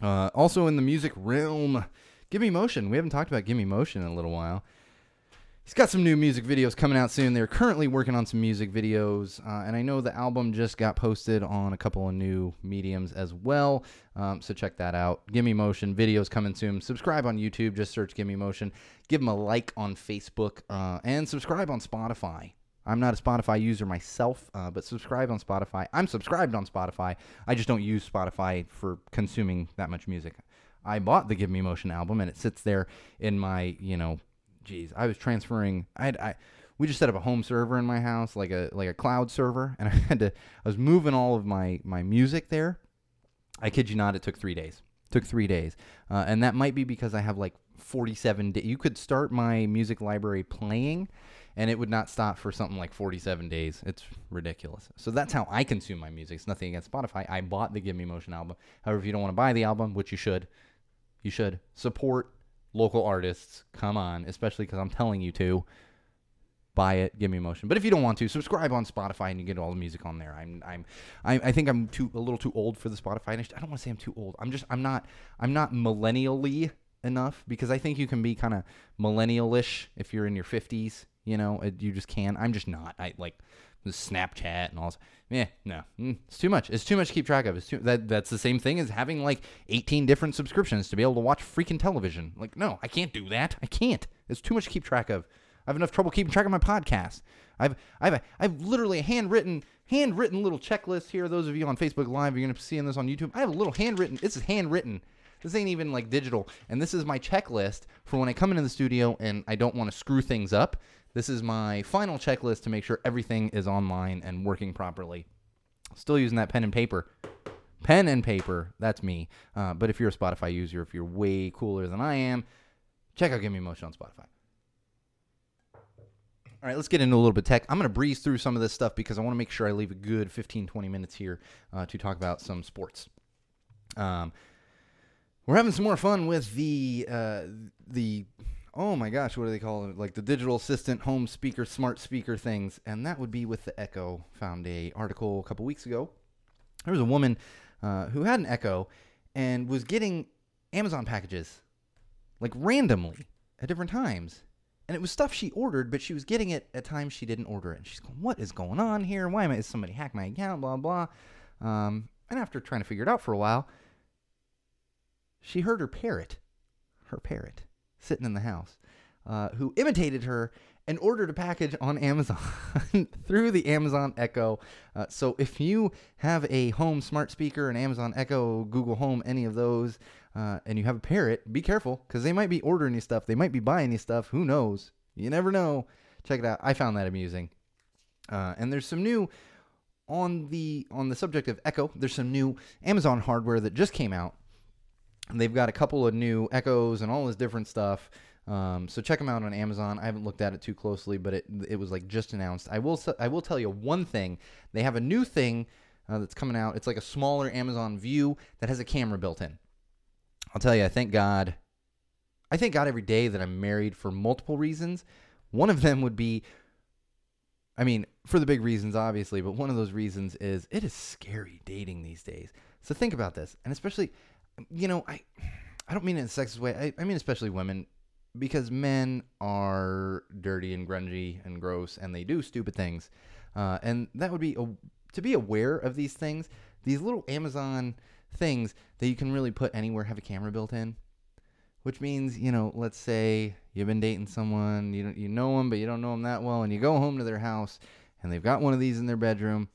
Uh, also in the music realm, Gimme Motion. We haven't talked about Gimme Motion in a little while. He's got some new music videos coming out soon. They're currently working on some music videos, uh, and I know the album just got posted on a couple of new mediums as well. Um, so check that out. Gimme Motion videos coming soon. Subscribe on YouTube. Just search Gimme Motion. Give them a like on Facebook uh, and subscribe on Spotify. I'm not a Spotify user myself, uh, but subscribe on Spotify. I'm subscribed on Spotify. I just don't use Spotify for consuming that much music. I bought the Give Me Motion album, and it sits there in my, you know, geez, I was transferring. I had, I we just set up a home server in my house, like a like a cloud server, and I had to. I was moving all of my my music there. I kid you not, it took three days. Took three days, uh, and that might be because I have like 47 days. You could start my music library playing, and it would not stop for something like 47 days. It's ridiculous. So that's how I consume my music. It's nothing against Spotify. I bought the Give Me Motion album. However, if you don't want to buy the album, which you should, you should support local artists. Come on, especially because I'm telling you to buy it, give me motion. But if you don't want to, subscribe on Spotify and you get all the music on there. I'm I'm I, I think I'm too a little too old for the Spotify. I don't want to say I'm too old. I'm just I'm not I'm not millennially enough because I think you can be kind of millennialish if you're in your 50s. You know, you just can. I'm just not. I like Snapchat and all. This. Yeah, no, mm, it's too much. It's too much to keep track of. It's too that that's the same thing as having like 18 different subscriptions to be able to watch freaking television. Like, no, I can't do that. I can't. It's too much to keep track of. I have enough trouble keeping track of my podcast. I've I've I've literally a handwritten handwritten little checklist here. Those of you on Facebook Live, you're gonna be seeing this on YouTube. I have a little handwritten. This is handwritten. This ain't even like digital. And this is my checklist for when I come into the studio and I don't want to screw things up. This is my final checklist to make sure everything is online and working properly. Still using that pen and paper. Pen and paper, that's me. Uh, but if you're a Spotify user, if you're way cooler than I am, check out Give Me Motion on Spotify. All right, let's get into a little bit tech. I'm going to breeze through some of this stuff because I want to make sure I leave a good 15, 20 minutes here uh, to talk about some sports. Um, we're having some more fun with the uh, the oh my gosh, what do they call it? Like the digital assistant home speaker, smart speaker things. And that would be with the Echo. Found a article a couple weeks ago. There was a woman uh, who had an Echo and was getting Amazon packages like randomly at different times. And it was stuff she ordered, but she was getting it at times she didn't order it. And she's going, "What is going on here? Why am I? Is somebody hacked my account? Blah blah." Um, and after trying to figure it out for a while, she heard her parrot, her parrot, sitting in the house, uh, who imitated her and ordered a package on Amazon through the Amazon Echo. Uh, so if you have a home smart speaker, an Amazon Echo, Google Home, any of those, uh, and you have a parrot, be careful because they might be ordering you stuff. They might be buying you stuff. Who knows? You never know. Check it out. I found that amusing. Uh, and there's some new on the on the subject of Echo. There's some new Amazon hardware that just came out They've got a couple of new Echoes and all this different stuff. Um, so check them out on Amazon. I haven't looked at it too closely, but it it was like just announced. I will I will tell you one thing. They have a new thing uh, that's coming out. It's like a smaller Amazon View that has a camera built in. I'll tell you, I thank God. I thank God every day that I'm married for multiple reasons. One of them would be, I mean, for the big reasons, obviously, but one of those reasons is it is scary dating these days. So think about this, and especially you know, I I don't mean it in a sexist way. I, I mean especially women because men are dirty and grungy and gross and they do stupid things. Uh, and that would be a, to be aware of these things. These little Amazon things that you can really put anywhere have a camera built in. Which means, you know, let's say you've been dating someone, you don't, you know them, but you don't know them that well, and you go home to their house and they've got one of these in their bedroom.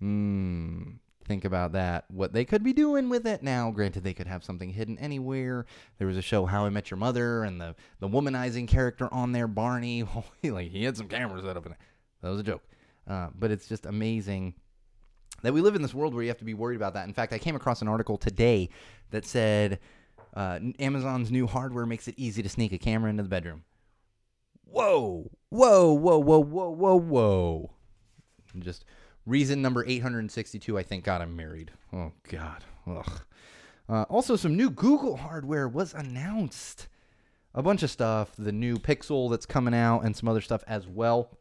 Hmm, think about that. What they could be doing with it now. Granted, they could have something hidden anywhere. There was a show, How I Met Your Mother, and the the womanizing character on there, Barney. like he had some cameras set up it. That was a joke. Uh, but it's just amazing that we live in this world where you have to be worried about that. In fact, I came across an article today that said uh, Amazon's new hardware makes it easy to sneak a camera into the bedroom. Whoa, whoa, whoa, whoa, whoa, whoa, whoa! Just Reason number 862, I think, God, I'm married. Oh, God. Ugh. Uh, also, some new Google hardware was announced. A bunch of stuff. The new Pixel that's coming out and some other stuff as well.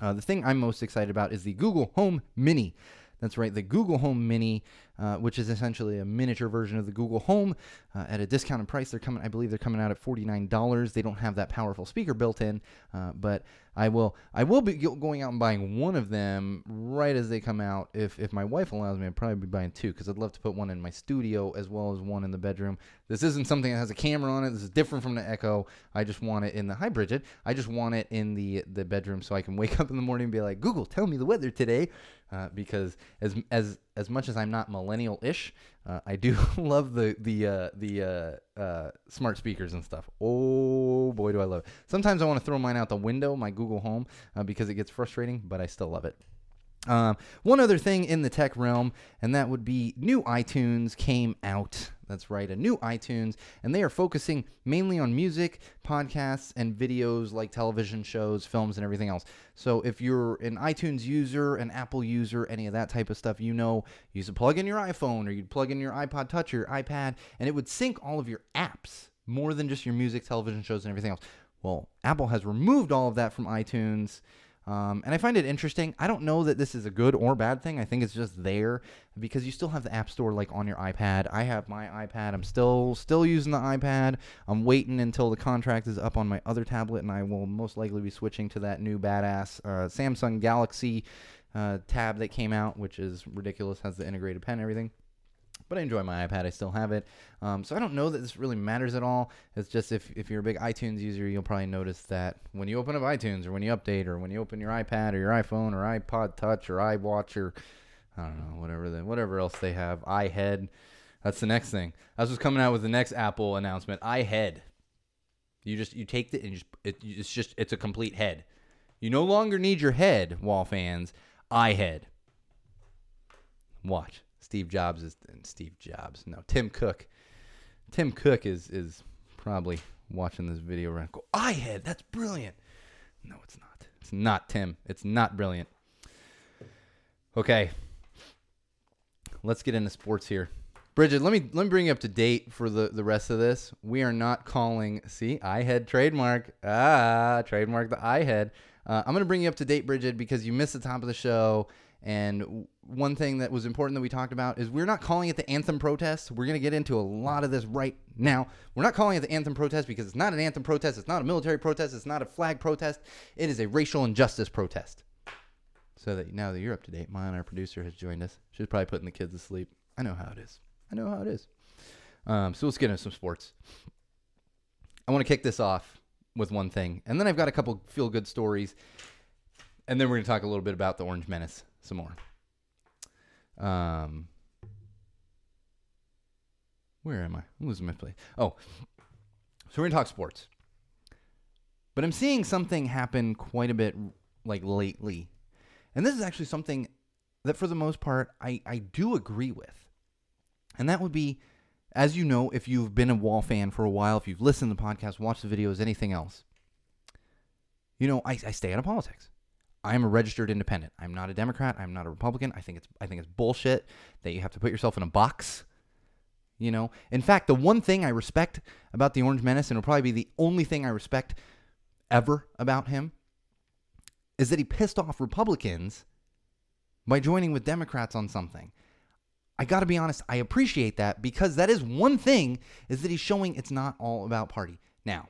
Uh, the thing I'm most excited about is the Google Home Mini. That's right, the Google Home Mini, uh, which is essentially a miniature version of the Google Home uh, at a discounted price. They're coming, I believe, they're coming out at forty-nine dollars. They don't have that powerful speaker built in, uh, but I will, I will be going out and buying one of them right as they come out. If if my wife allows me, I'd probably be buying two because I'd love to put one in my studio as well as one in the bedroom. This isn't something that has a camera on it. This is different from the Echo. I just want it in the hi Bridget. I just want it in the the bedroom so I can wake up in the morning and be like, Google, tell me the weather today uh, because as as as much as I'm not millennial-ish, uh, I do love the the uh, the uh, uh, smart speakers and stuff. Oh boy, do I love it! Sometimes I want to throw mine out the window, my Google Home, uh, because it gets frustrating, but I still love it. Um, one other thing in the tech realm, and that would be new iTunes came out. That's right, a new iTunes, and they are focusing mainly on music, podcasts, and videos like television shows, films, and everything else. So if you're an iTunes user, an Apple user, any of that type of stuff, you know, you used to plug in your iPhone or you'd plug in your iPod Touch or your iPad, and it would sync all of your apps more than just your music, television shows, and everything else. Well, Apple has removed all of that from iTunes um, and I find it interesting. I don't know that this is a good or bad thing. I think it's just there because you still have the App Store like on your iPad. I have my iPad. I'm still still using the iPad. I'm waiting until the contract is up on my other tablet, and I will most likely be switching to that new badass uh, Samsung Galaxy uh, tab that came out, which is ridiculous. Has the integrated pen and everything but I enjoy my iPad. I still have it. Um, so I don't know that this really matters at all. It's just if, if you're a big iTunes user, you'll probably notice that when you open up iTunes or when you update or when you open your iPad or your iPhone or iPod Touch or iWatch or I don't know, whatever the, whatever else they have, iHead. That's the next thing. That's what's coming out with the next Apple announcement. iHead. You just you take the and just it, it's just it's a complete head. You no longer need your head, wall fans. iHead. Watch. Steve Jobs is Steve Jobs. No, Tim Cook. Tim Cook is is probably watching this video right now. go, iHead, that's brilliant. No, it's not. It's not Tim. It's not brilliant. Okay. Let's get into sports here. Bridget, let me let me bring you up to date for the, the rest of this. We are not calling see iHead trademark. Ah, trademark the iHead. Uh, I'm gonna bring you up to date, Bridget, because you missed the top of the show and one thing that was important that we talked about is we're not calling it the anthem protest. We're going to get into a lot of this right now. We're not calling it the anthem protest because it's not an anthem protest. It's not a military protest. It's not a flag protest. It is a racial injustice protest. So that now that you're up to date, Maya, our producer, has joined us. She's probably putting the kids to sleep. I know how it is. I know how it is. Um, so let's get into some sports. I want to kick this off with one thing, and then I've got a couple feel good stories, and then we're going to talk a little bit about the Orange Menace some more. Um, where am I? I'm losing my place. Oh, so we're gonna talk sports, but I'm seeing something happen quite a bit like lately, and this is actually something that, for the most part, I I do agree with, and that would be, as you know, if you've been a Wall fan for a while, if you've listened to the podcast, watched the videos, anything else, you know, I, I stay out of politics. I am a registered independent. I'm not a Democrat. I'm not a Republican. I think it's I think it's bullshit that you have to put yourself in a box. You know, in fact, the one thing I respect about the Orange Menace, and it'll probably be the only thing I respect ever about him, is that he pissed off Republicans by joining with Democrats on something. I got to be honest, I appreciate that because that is one thing is that he's showing it's not all about party. Now,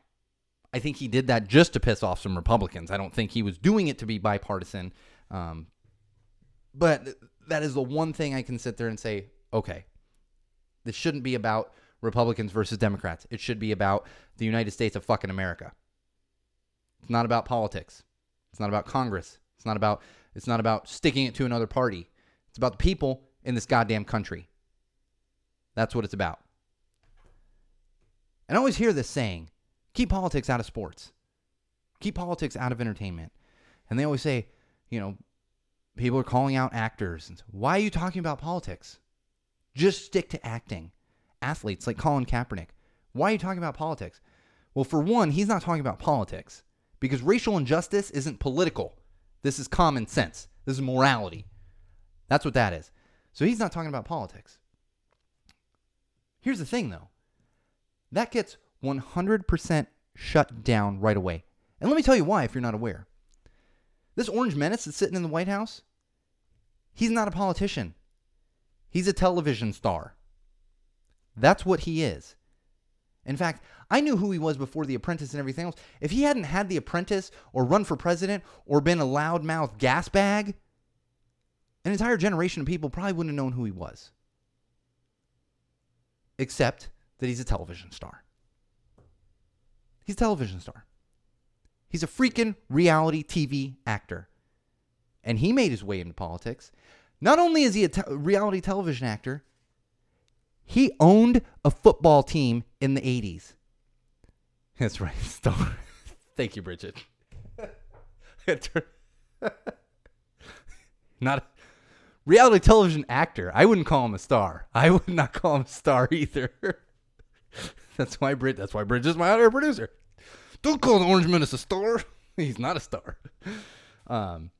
I think he did that just to piss off some Republicans. I don't think he was doing it to be bipartisan. Um, but that is the one thing I can sit there and say, okay, this shouldn't be about Republicans versus Democrats. It should be about the United States of fucking America. It's not about politics. It's not about Congress. It's not about it's not about sticking it to another party. It's about the people in this goddamn country. That's what it's about. And I always hear this saying, Keep politics out of sports. Keep politics out of entertainment. And they always say, you know, people are calling out actors. And Why are you talking about politics? Just stick to acting. Athletes like Colin Kaepernick. Why are you talking about politics? Well, for one, he's not talking about politics because racial injustice isn't political. This is common sense. This is morality. That's what that is. So he's not talking about politics. Here's the thing, though that gets 100% shut down right away. And let me tell you why if you're not aware. This orange menace that's sitting in the White House, he's not a politician. He's a television star. That's what he is. In fact, I knew who he was before The Apprentice and everything else. If he hadn't had The Apprentice or run for president or been a loudmouth gas bag, an entire generation of people probably wouldn't have known who he was. Except that he's a television star. He's a television star. He's a freaking reality TV actor. And he made his way into politics. Not only is he a te- reality television actor, he owned a football team in the 80s. That's right, star. Thank you, Bridget. Not a reality television actor. I wouldn't call him a star. I would not call him a star either. that's why Brit. That's why Bridget's my other producer. Don't call the Orange Menace a star. He's not a star. Um,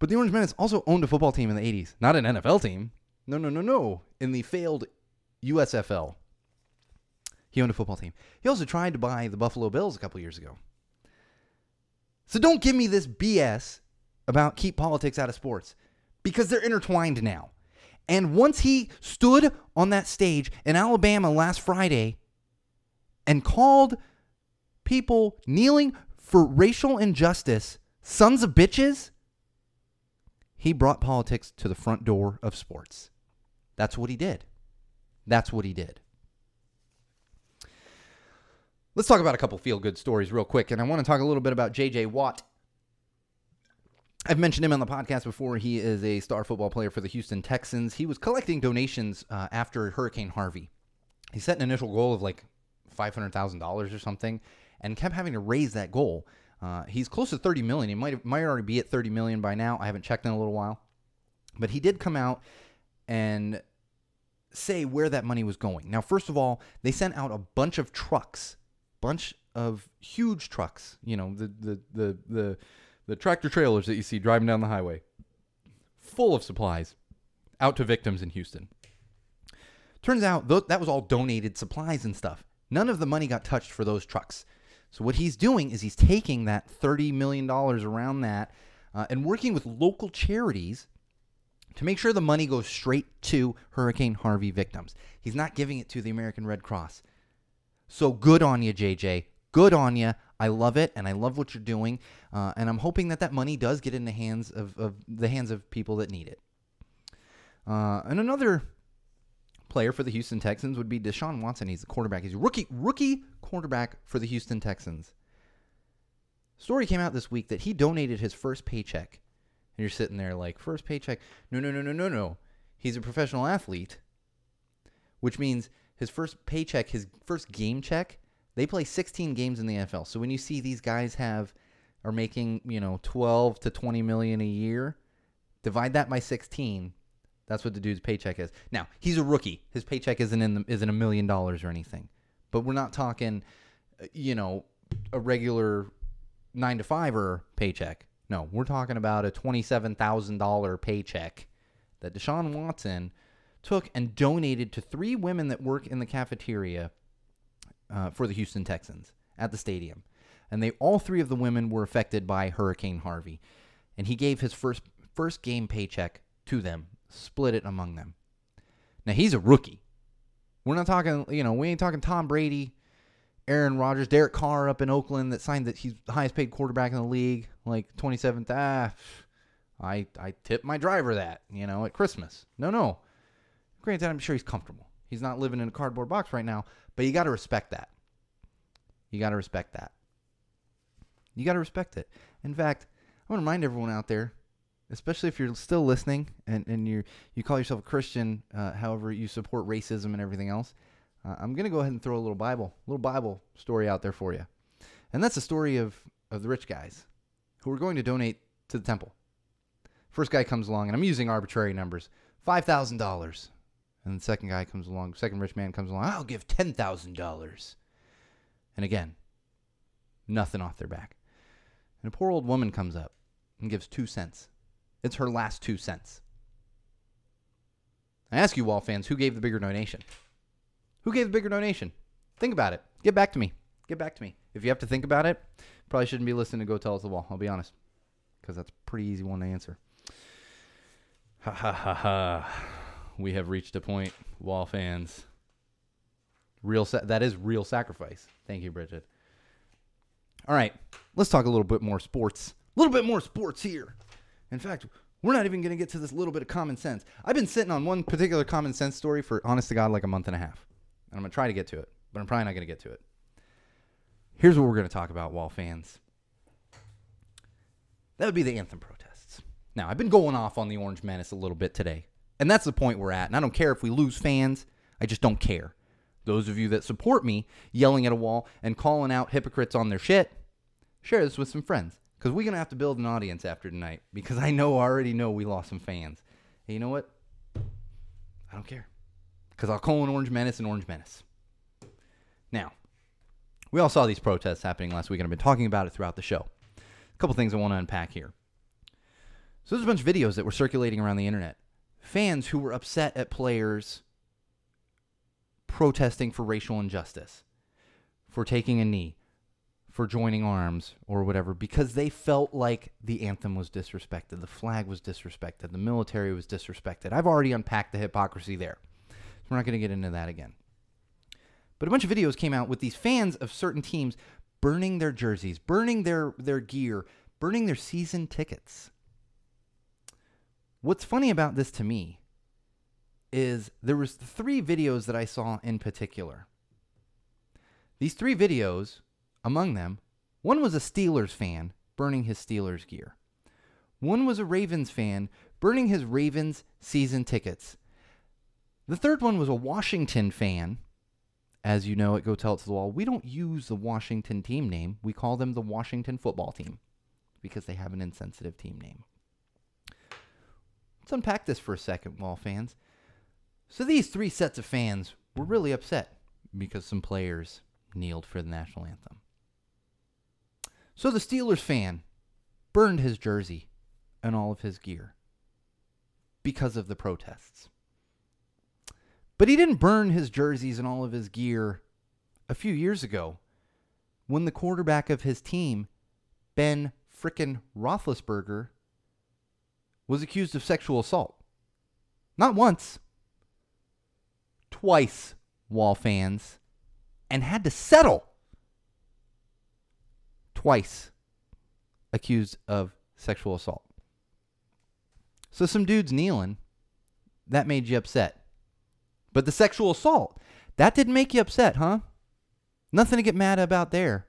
but the Orange Menace also owned a football team in the 80s, not an NFL team. No, no, no, no. In the failed USFL, he owned a football team. He also tried to buy the Buffalo Bills a couple years ago. So don't give me this BS about keep politics out of sports because they're intertwined now. And once he stood on that stage in Alabama last Friday and called people kneeling for racial injustice sons of bitches, he brought politics to the front door of sports. That's what he did. That's what he did. Let's talk about a couple feel good stories real quick. And I want to talk a little bit about JJ Watt. I've mentioned him on the podcast before. He is a star football player for the Houston Texans. He was collecting donations uh, after Hurricane Harvey. He set an initial goal of like $500,000 or something and kept having to raise that goal. Uh, he's close to 30 million. He might might already be at 30 million by now. I haven't checked in a little while, but he did come out and say where that money was going. Now, first of all, they sent out a bunch of trucks, bunch of huge trucks. You know, the the the the, the tractor trailers that you see driving down the highway, full of supplies, out to victims in Houston. Turns out th- that was all donated supplies and stuff. None of the money got touched for those trucks. So what he's doing is he's taking that $30 million around that uh, and working with local charities to make sure the money goes straight to Hurricane Harvey victims. He's not giving it to the American Red Cross. So good on you, JJ. Good on you. I love it, and I love what you're doing. Uh, and I'm hoping that that money does get in the hands of, of the hands of people that need it. Uh, and another player for the Houston Texans would be Deshaun Watson. He's a quarterback. He's a rookie rookie quarterback for the Houston Texans. Story came out this week that he donated his first paycheck. And you're sitting there like, first paycheck? No, no, no, no, no, no. He's a professional athlete, which means his first paycheck, his first game check, they play 16 games in the NFL. So when you see these guys have are making, you know, 12 to 20 million a year, divide that by 16, that's what the dude's paycheck is. Now, he's a rookie. His paycheck isn't in the, isn't a million dollars or anything. But we're not talking, uh, you know, a regular 9 to 5 or paycheck. No, we're talking about a $27,000 paycheck that Deshaun Watson took and donated to three women that work in the cafeteria uh, for the Houston Texans at the stadium. And they all three of the women were affected by Hurricane Harvey. And he gave his first first game paycheck to them split it among them. Now he's a rookie. We're not talking, you know, we ain't talking Tom Brady, Aaron Rodgers, Derek Carr up in Oakland that signed that he's the highest paid quarterback in the league, like 27th. Ah, I I tip my driver that, you know, at Christmas. No, no. Granted, I'm sure he's comfortable. He's not living in a cardboard box right now, but you got to respect that. You got to respect that. You got to respect it. In fact, I want to remind everyone out there especially if you're still listening and, and you you call yourself a Christian, uh, however you support racism and everything else, uh, I'm going to go ahead and throw a little Bible, little Bible story out there for you. And that's the story of, of the rich guys who are going to donate to the temple. First guy comes along, and I'm using arbitrary numbers $5,000. And the second guy comes along, second rich man comes along, I'll give $10,000. And again, nothing off their back. And a poor old woman comes up and gives two cents. It's her last two cents. I ask you, Wall fans, who gave the bigger donation? Who gave the bigger donation? Think about it. Get back to me. Get back to me. If you have to think about it, probably shouldn't be listening to Go Tell Us the Wall. I'll be honest. because that's a pretty easy one to answer. Ha ha ha ha. We have reached a point, wall fans. Real sa- that is real sacrifice. Thank you, Bridget. All right, let's talk a little bit more sports. A little bit more sports here. In fact, we're not even going to get to this little bit of common sense. I've been sitting on one particular common sense story for, honest to God, like a month and a half. And I'm going to try to get to it, but I'm probably not going to get to it. Here's what we're going to talk about, Wall fans. That would be the anthem protests. Now, I've been going off on the Orange Menace a little bit today, and that's the point we're at. And I don't care if we lose fans, I just don't care. Those of you that support me yelling at a wall and calling out hypocrites on their shit, share this with some friends. Because we're going to have to build an audience after tonight. Because I know, I already know we lost some fans. Hey, you know what? I don't care. Because I'll call an Orange Menace an Orange Menace. Now, we all saw these protests happening last week, and I've been talking about it throughout the show. A couple things I want to unpack here. So there's a bunch of videos that were circulating around the internet. Fans who were upset at players protesting for racial injustice, for taking a knee, for joining arms, or whatever, because they felt like the anthem was disrespected, the flag was disrespected, the military was disrespected. I've already unpacked the hypocrisy there. We're not going to get into that again. But a bunch of videos came out with these fans of certain teams burning their jerseys, burning their, their gear, burning their season tickets. What's funny about this to me is there was three videos that I saw in particular. These three videos, among them, one was a Steelers fan burning his Steelers gear. One was a Ravens fan burning his Ravens season tickets. The third one was a Washington fan. As you know, at Go Tell It to the Wall, we don't use the Washington team name. We call them the Washington football team because they have an insensitive team name. Let's unpack this for a second, Wall fans. So these three sets of fans were really upset because some players kneeled for the national anthem. So the Steelers fan burned his jersey and all of his gear because of the protests. But he didn't burn his jerseys and all of his gear a few years ago when the quarterback of his team, Ben frickin' Roethlisberger, was accused of sexual assault. Not once, twice, Wall fans, and had to settle twice accused of sexual assault. So some dudes kneeling, that made you upset. But the sexual assault, that didn't make you upset, huh? Nothing to get mad about there.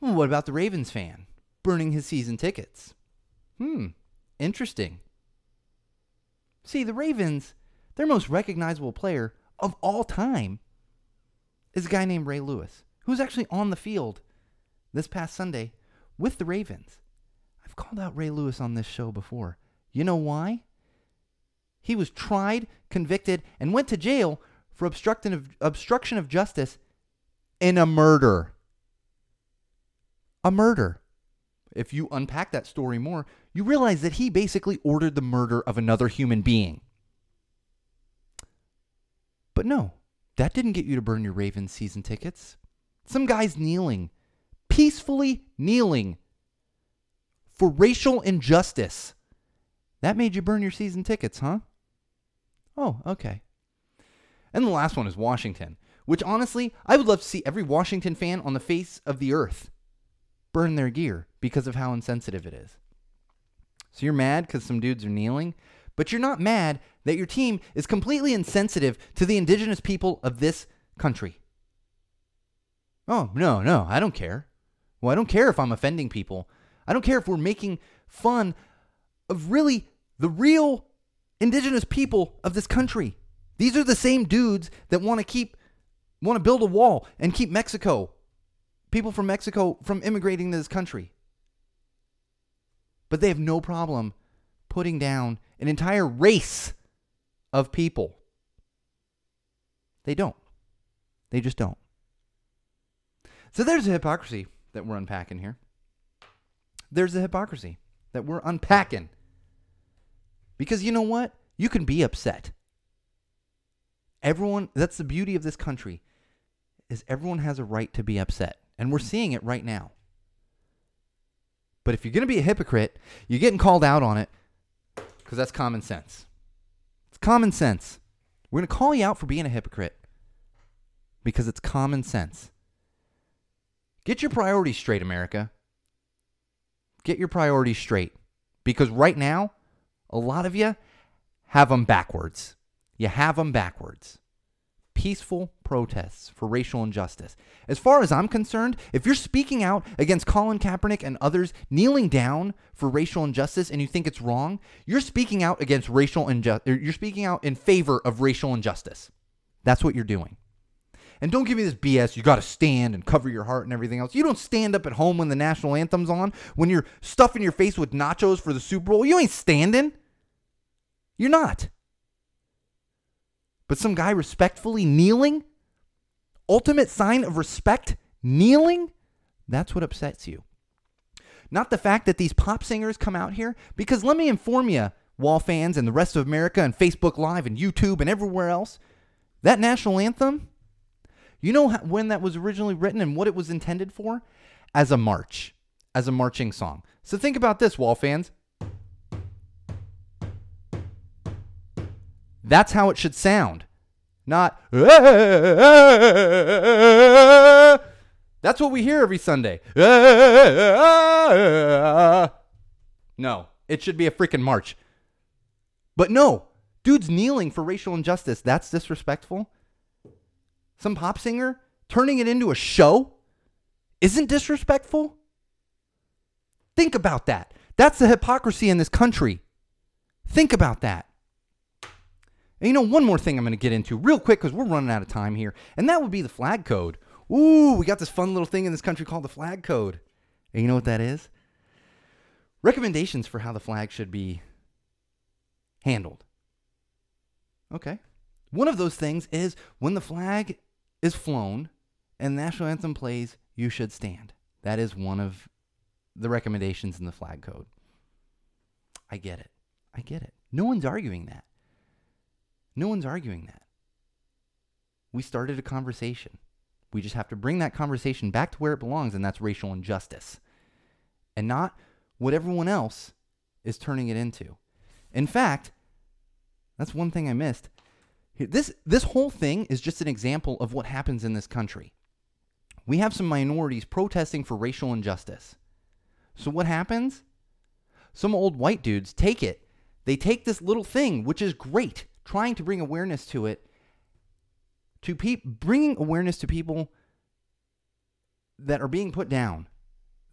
Well, what about the Ravens fan burning his season tickets? Hmm, interesting. See, the Ravens, their most recognizable player of all time is a guy named Ray Lewis, who's actually on the field this past Sunday with the Ravens. I've called out Ray Lewis on this show before. You know why? He was tried, convicted, and went to jail for of, obstruction of justice in a murder. A murder. If you unpack that story more, you realize that he basically ordered the murder of another human being. But no, that didn't get you to burn your Ravens season tickets. Some guy's kneeling, peacefully kneeling for racial injustice. That made you burn your season tickets, huh? Oh, okay. And the last one is Washington, which honestly, I would love to see every Washington fan on the face of the earth burn their gear because of how insensitive it is. So you're mad because some dudes are kneeling, but you're not mad that your team is completely insensitive to the indigenous people of this country. Oh, no, no, I don't care. Well, I don't care if I'm offending people. I don't care if we're making fun of really the real indigenous people of this country. These are the same dudes that want to keep want to build a wall and keep Mexico people from Mexico from immigrating to this country. But they have no problem putting down an entire race of people. They don't. They just don't. So there's a hypocrisy that we're unpacking here. There's a hypocrisy that we're unpacking. Because you know what? You can be upset. Everyone, that's the beauty of this country, is everyone has a right to be upset. And we're seeing it right now. But if you're going to be a hypocrite, you're getting called out on it because that's common sense. It's common sense. We're going to call you out for being a hypocrite because it's common sense. Get your priorities straight, America. Get your priorities straight. Because right now, a lot of you have them backwards. You have them backwards. Peaceful protests for racial injustice. As far as I'm concerned, if you're speaking out against Colin Kaepernick and others kneeling down for racial injustice and you think it's wrong, you're speaking out against racial injustice. Er, you're speaking out in favor of racial injustice. That's what you're doing. And don't give me this BS. You got to stand and cover your heart and everything else. You don't stand up at home when the national anthem's on. When you're stuffing your face with nachos for the Super Bowl, you ain't standing. You're not. But some guy respectfully kneeling, ultimate sign of respect, kneeling, that's what upsets you. Not the fact that these pop singers come out here, because let me inform you, Wall fans and the rest of America and Facebook Live and YouTube and everywhere else, that national anthem, you know when that was originally written and what it was intended for? As a march, as a marching song. So think about this, Wall fans. That's how it should sound. Not. That's what we hear every Sunday. No, it should be a freaking march. But no, dude's kneeling for racial injustice. That's disrespectful some pop singer, turning it into a show isn't disrespectful? Think about that. That's the hypocrisy in this country. Think about that. And you know, one more thing I'm going to get into real quick because we're running out of time here, and that would be the flag code. Ooh, we got this fun little thing in this country called the flag code. And you know what that is? Recommendations for how the flag should be handled. Okay. One of those things is when the flag is flown and the national anthem plays, you should stand. That is one of the recommendations in the flag code. I get it. I get it. No one's arguing that. No one's arguing that. We started a conversation. We just have to bring that conversation back to where it belongs, and that's racial injustice, and not what everyone else is turning it into. In fact, that's one thing I missed. This this whole thing is just an example of what happens in this country. We have some minorities protesting for racial injustice. So what happens? Some old white dudes take it. They take this little thing, which is great, trying to bring awareness to it, to pe- bringing awareness to people that are being put down,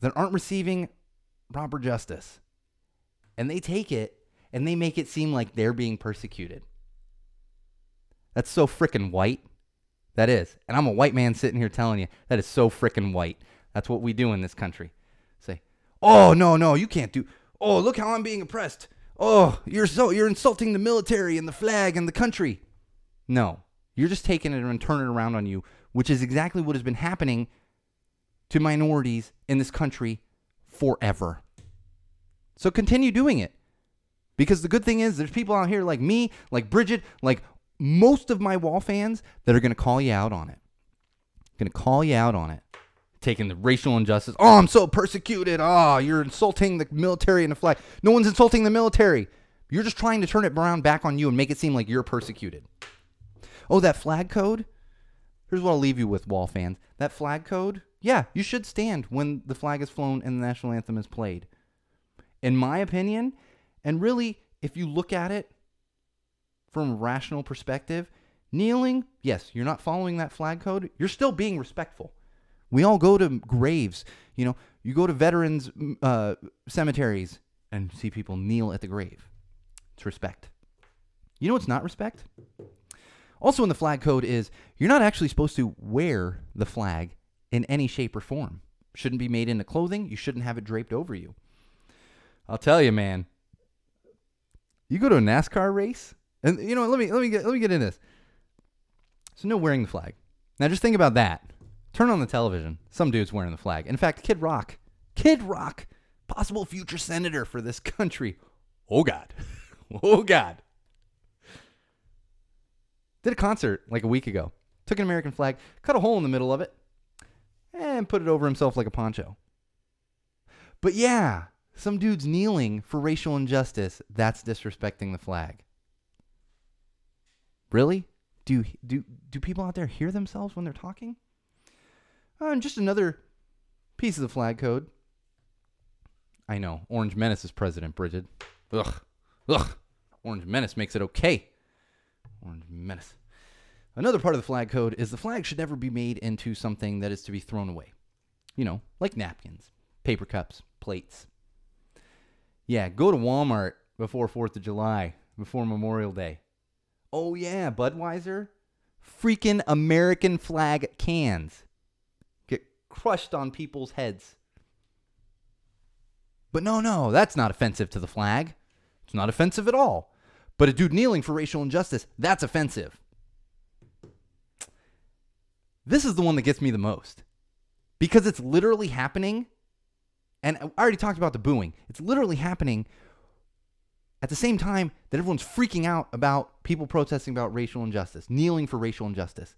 that aren't receiving proper justice. And they take it and they make it seem like they're being persecuted. That's so freaking white. That is. And I'm a white man sitting here telling you that is so freaking white. That's what we do in this country. Say, "Oh, no, no, you can't do. Oh, look how I'm being oppressed. Oh, you're so you're insulting the military and the flag and the country." No. You're just taking it and turning it around on you, which is exactly what has been happening to minorities in this country forever. So continue doing it. Because the good thing is, there's people out here like me, like Bridget, like most of my wall fans that are going to call you out on it. Going to call you out on it. Taking the racial injustice. Oh, I'm so persecuted. Oh, you're insulting the military and the flag. No one's insulting the military. You're just trying to turn it around back on you and make it seem like you're persecuted. Oh, that flag code? Here's what I'll leave you with, wall fans. That flag code, yeah, you should stand when the flag is flown and the national anthem is played. In my opinion, and really, if you look at it from a rational perspective, kneeling, yes, you're not following that flag code. You're still being respectful. We all go to graves. You know, you go to veterans uh, cemeteries and see people kneel at the grave. It's respect. You know what's not respect? Also in the flag code is you're not actually supposed to wear the flag in any shape or form. Shouldn't be made into clothing. You shouldn't have it draped over you. I'll tell you, man. You go to a NASCAR race, and you know, let me let me get let me get in this. So no wearing the flag. Now just think about that. Turn on the television. Some dude's wearing the flag. In fact, Kid Rock, Kid Rock, possible future senator for this country. Oh God, oh God. Did a concert like a week ago. Took an American flag, cut a hole in the middle of it, and put it over himself like a poncho. But yeah, some dudes kneeling for racial injustice, that's disrespecting the flag. Really? Do do do people out there hear themselves when they're talking? Uh, and just another piece of the flag code. I know. Orange Menace is president, Bridget. Ugh. Ugh. Orange Menace makes it okay. Orange Menace. Another part of the flag code is the flag should never be made into something that is to be thrown away. You know, like napkins, paper cups, plates. Yeah, go to Walmart before 4th of July, before Memorial Day. Oh, yeah, Budweiser. Freaking American flag cans crushed on people's heads. But no, no, that's not offensive to the flag. It's not offensive at all. But a dude kneeling for racial injustice, that's offensive. This is the one that gets me the most because it's literally happening. And I already talked about the booing. It's literally happening at the same time that everyone's freaking out about people protesting about racial injustice, kneeling for racial injustice.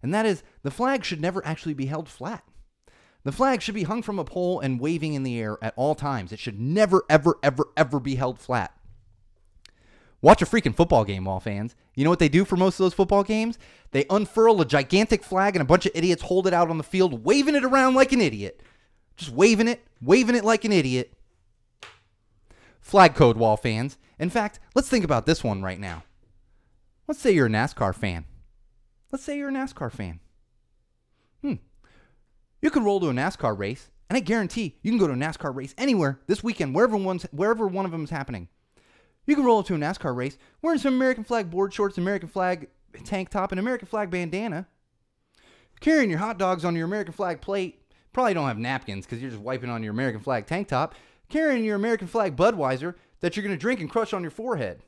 And that is the flag should never actually be held flat. The flag should be hung from a pole and waving in the air at all times. It should never, ever, ever, ever be held flat. Watch a freaking football game, all fans. You know what they do for most of those football games? They unfurl a gigantic flag and a bunch of idiots hold it out on the field, waving it around like an idiot. Just waving it, waving it like an idiot. Flag code, wall fans. In fact, let's think about this one right now. Let's say you're a NASCAR fan. Let's say you're a NASCAR fan. You can roll to a NASCAR race, and I guarantee you can go to a NASCAR race anywhere this weekend, wherever one's wherever one of them is happening. You can roll up to a NASCAR race wearing some American flag board shorts, American flag tank top, and American flag bandana, carrying your hot dogs on your American flag plate. Probably don't have napkins because you're just wiping on your American flag tank top, carrying your American flag Budweiser that you're going to drink and crush on your forehead.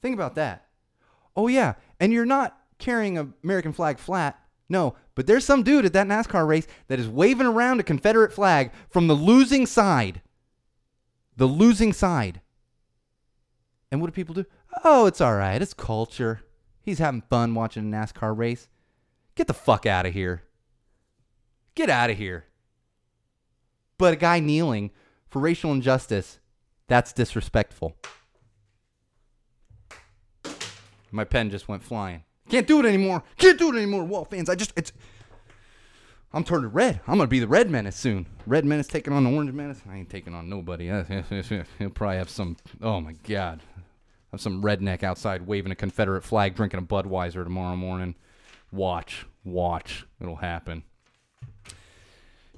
Think about that. Oh, yeah. And you're not carrying an American flag flat. No, but there's some dude at that NASCAR race that is waving around a Confederate flag from the losing side. The losing side. And what do people do? Oh, it's all right. It's culture. He's having fun watching a NASCAR race. Get the fuck out of here. Get out of here. But a guy kneeling for racial injustice, that's disrespectful. My pen just went flying. Can't do it anymore. Can't do it anymore, Wall fans. I just it's I'm turning red. I'm gonna be the red menace soon. Red menace taking on the orange menace. I ain't taking on nobody. He'll probably have some. Oh my god, have some redneck outside waving a Confederate flag, drinking a Budweiser tomorrow morning. Watch, watch. It'll happen.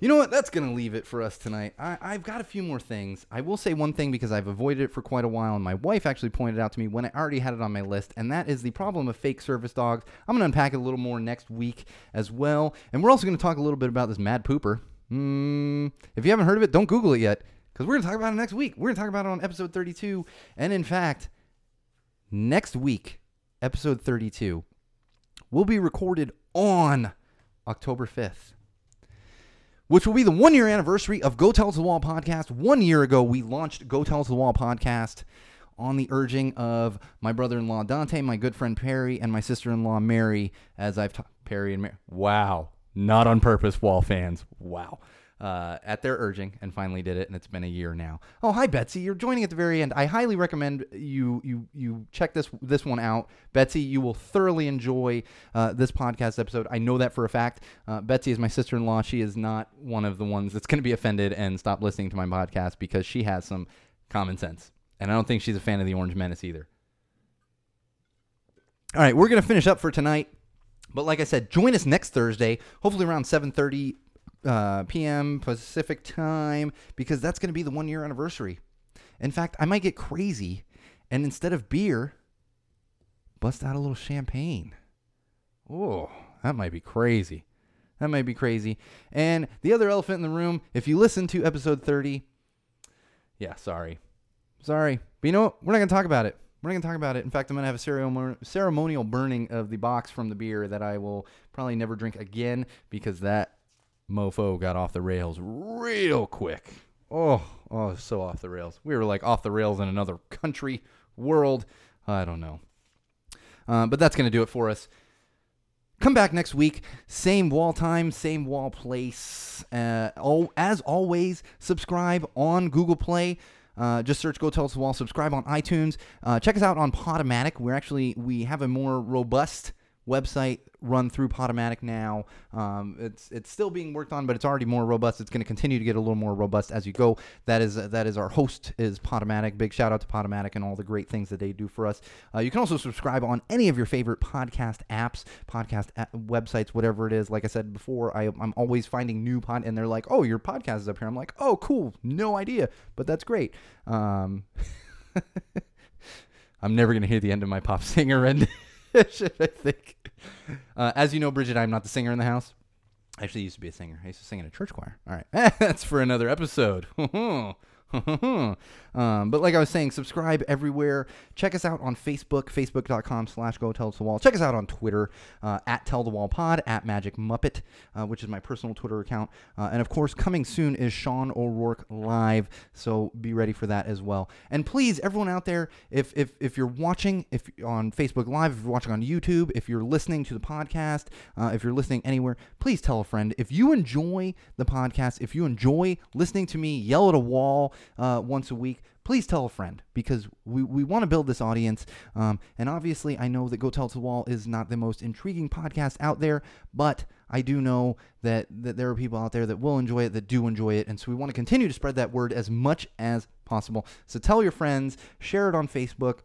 You know what? That's going to leave it for us tonight. I, I've got a few more things. I will say one thing because I've avoided it for quite a while, and my wife actually pointed out to me when I already had it on my list, and that is the problem of fake service dogs. I'm going to unpack it a little more next week as well. And we're also going to talk a little bit about this mad pooper. Mm, if you haven't heard of it, don't Google it yet because we're going to talk about it next week. We're going to talk about it on episode 32. And in fact, next week, episode 32, will be recorded on October 5th which will be the one year anniversary of Go Tell to the Wall podcast. One year ago, we launched Go Tell to the Wall podcast on the urging of my brother in law Dante, my good friend Perry, and my sister in law Mary, as I've talked. Perry and Mary. Wow. Not on purpose, Wall fans. Wow uh, at their urging and finally did it and it's been a year now. Oh hi betsy. You're joining at the very end. I highly recommend you you you check this this one out. Betsy you will thoroughly enjoy uh, this podcast episode. I know that for a fact. Uh, betsy is my sister-in-law. She is not one of the ones that's going to be offended and stop listening to my podcast because she has some common sense. And i don't think she's a fan of the orange menace either. All right we're going to finish up for tonight. But like I said, join us next Thursday, hopefully around 7:30 uh, p.m. Pacific time because that's going to be the one year anniversary. In fact, I might get crazy and instead of beer, bust out a little champagne. Oh, that might be crazy. That might be crazy. And the other elephant in the room, if you listen to episode 30, yeah, sorry. Sorry. But you know what? We're not going to talk about it. We're not going to talk about it. In fact, I'm going to have a ceremonial burning of the box from the beer that I will probably never drink again because that mofo got off the rails real quick. Oh, oh, so off the rails. We were like off the rails in another country, world. I don't know. Uh, but that's going to do it for us. Come back next week. Same wall time, same wall place. Uh, oh, as always, subscribe on Google Play. Uh, just search Go Tell Us the Wall. Subscribe on iTunes. Uh, check us out on Podomatic. We're actually we have a more robust website run through Podomatic now. Um, it's it's still being worked on, but it's already more robust. It's going to continue to get a little more robust as you go. That is that is our host is Podomatic. Big shout out to Podomatic and all the great things that they do for us. Uh, you can also subscribe on any of your favorite podcast apps, podcast websites, whatever it is. Like I said before, I, I'm always finding new pod, and they're like, "Oh, your podcast is up here." I'm like, "Oh, cool, no idea," but that's great. Um, I'm never gonna hear the end of my pop singer and. I think. Uh, as you know, Bridget, I'm not the singer in the house. I actually used to be a singer. I used to sing in a church choir. All right. That's for another episode. um, but like I was saying, subscribe everywhere. Check us out on Facebook, facebook.com slash go tell the wall. Check us out on Twitter, uh, at tell the wall pod, at magic muppet, uh, which is my personal Twitter account. Uh, and of course, coming soon is Sean O'Rourke live. So be ready for that as well. And please, everyone out there, if, if, if you're watching if on Facebook Live, if you're watching on YouTube, if you're listening to the podcast, uh, if you're listening anywhere, please tell a friend. If you enjoy the podcast, if you enjoy listening to me yell at a wall, uh, once a week, please tell a friend because we, we want to build this audience. Um, and obviously, I know that Go Tell to the Wall is not the most intriguing podcast out there, but I do know that, that there are people out there that will enjoy it, that do enjoy it. And so we want to continue to spread that word as much as possible. So tell your friends, share it on Facebook,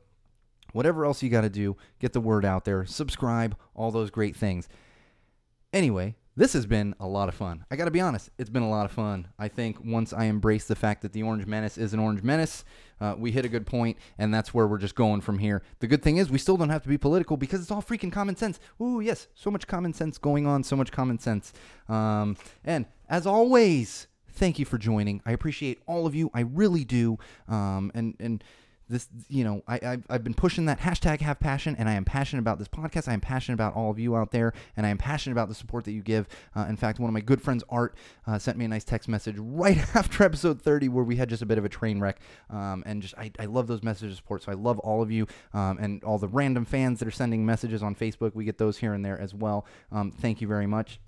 whatever else you got to do, get the word out there, subscribe, all those great things. Anyway, this has been a lot of fun. I got to be honest, it's been a lot of fun. I think once I embrace the fact that the Orange Menace is an Orange Menace, uh, we hit a good point, and that's where we're just going from here. The good thing is, we still don't have to be political because it's all freaking common sense. Ooh, yes, so much common sense going on, so much common sense. Um, and as always, thank you for joining. I appreciate all of you. I really do. Um, and and this you know I, I've, I've been pushing that hashtag have passion and i am passionate about this podcast. I am passionate about all of you out there and i am passionate about the support that you give. Uh, in fact one of my good friends art uh, sent me a nice text message right after episode 30 where we had just a bit of a train wreck. Um, and just I, I love those messages of support so i love all of you um, and all the random fans that are sending messages on facebook. We get those here and there as well. Um, thank you very much.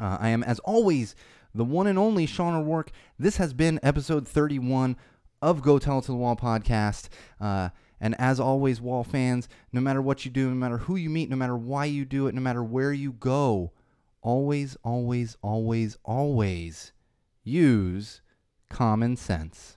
Uh, i am as always the one and only Sean O'Rourke. This has been episode 31 of Go Tell It to the Wall podcast. Uh, and as always, Wall fans, no matter what you do, no matter who you meet, no matter why you do it, no matter where you go, always, always, always, always use common sense.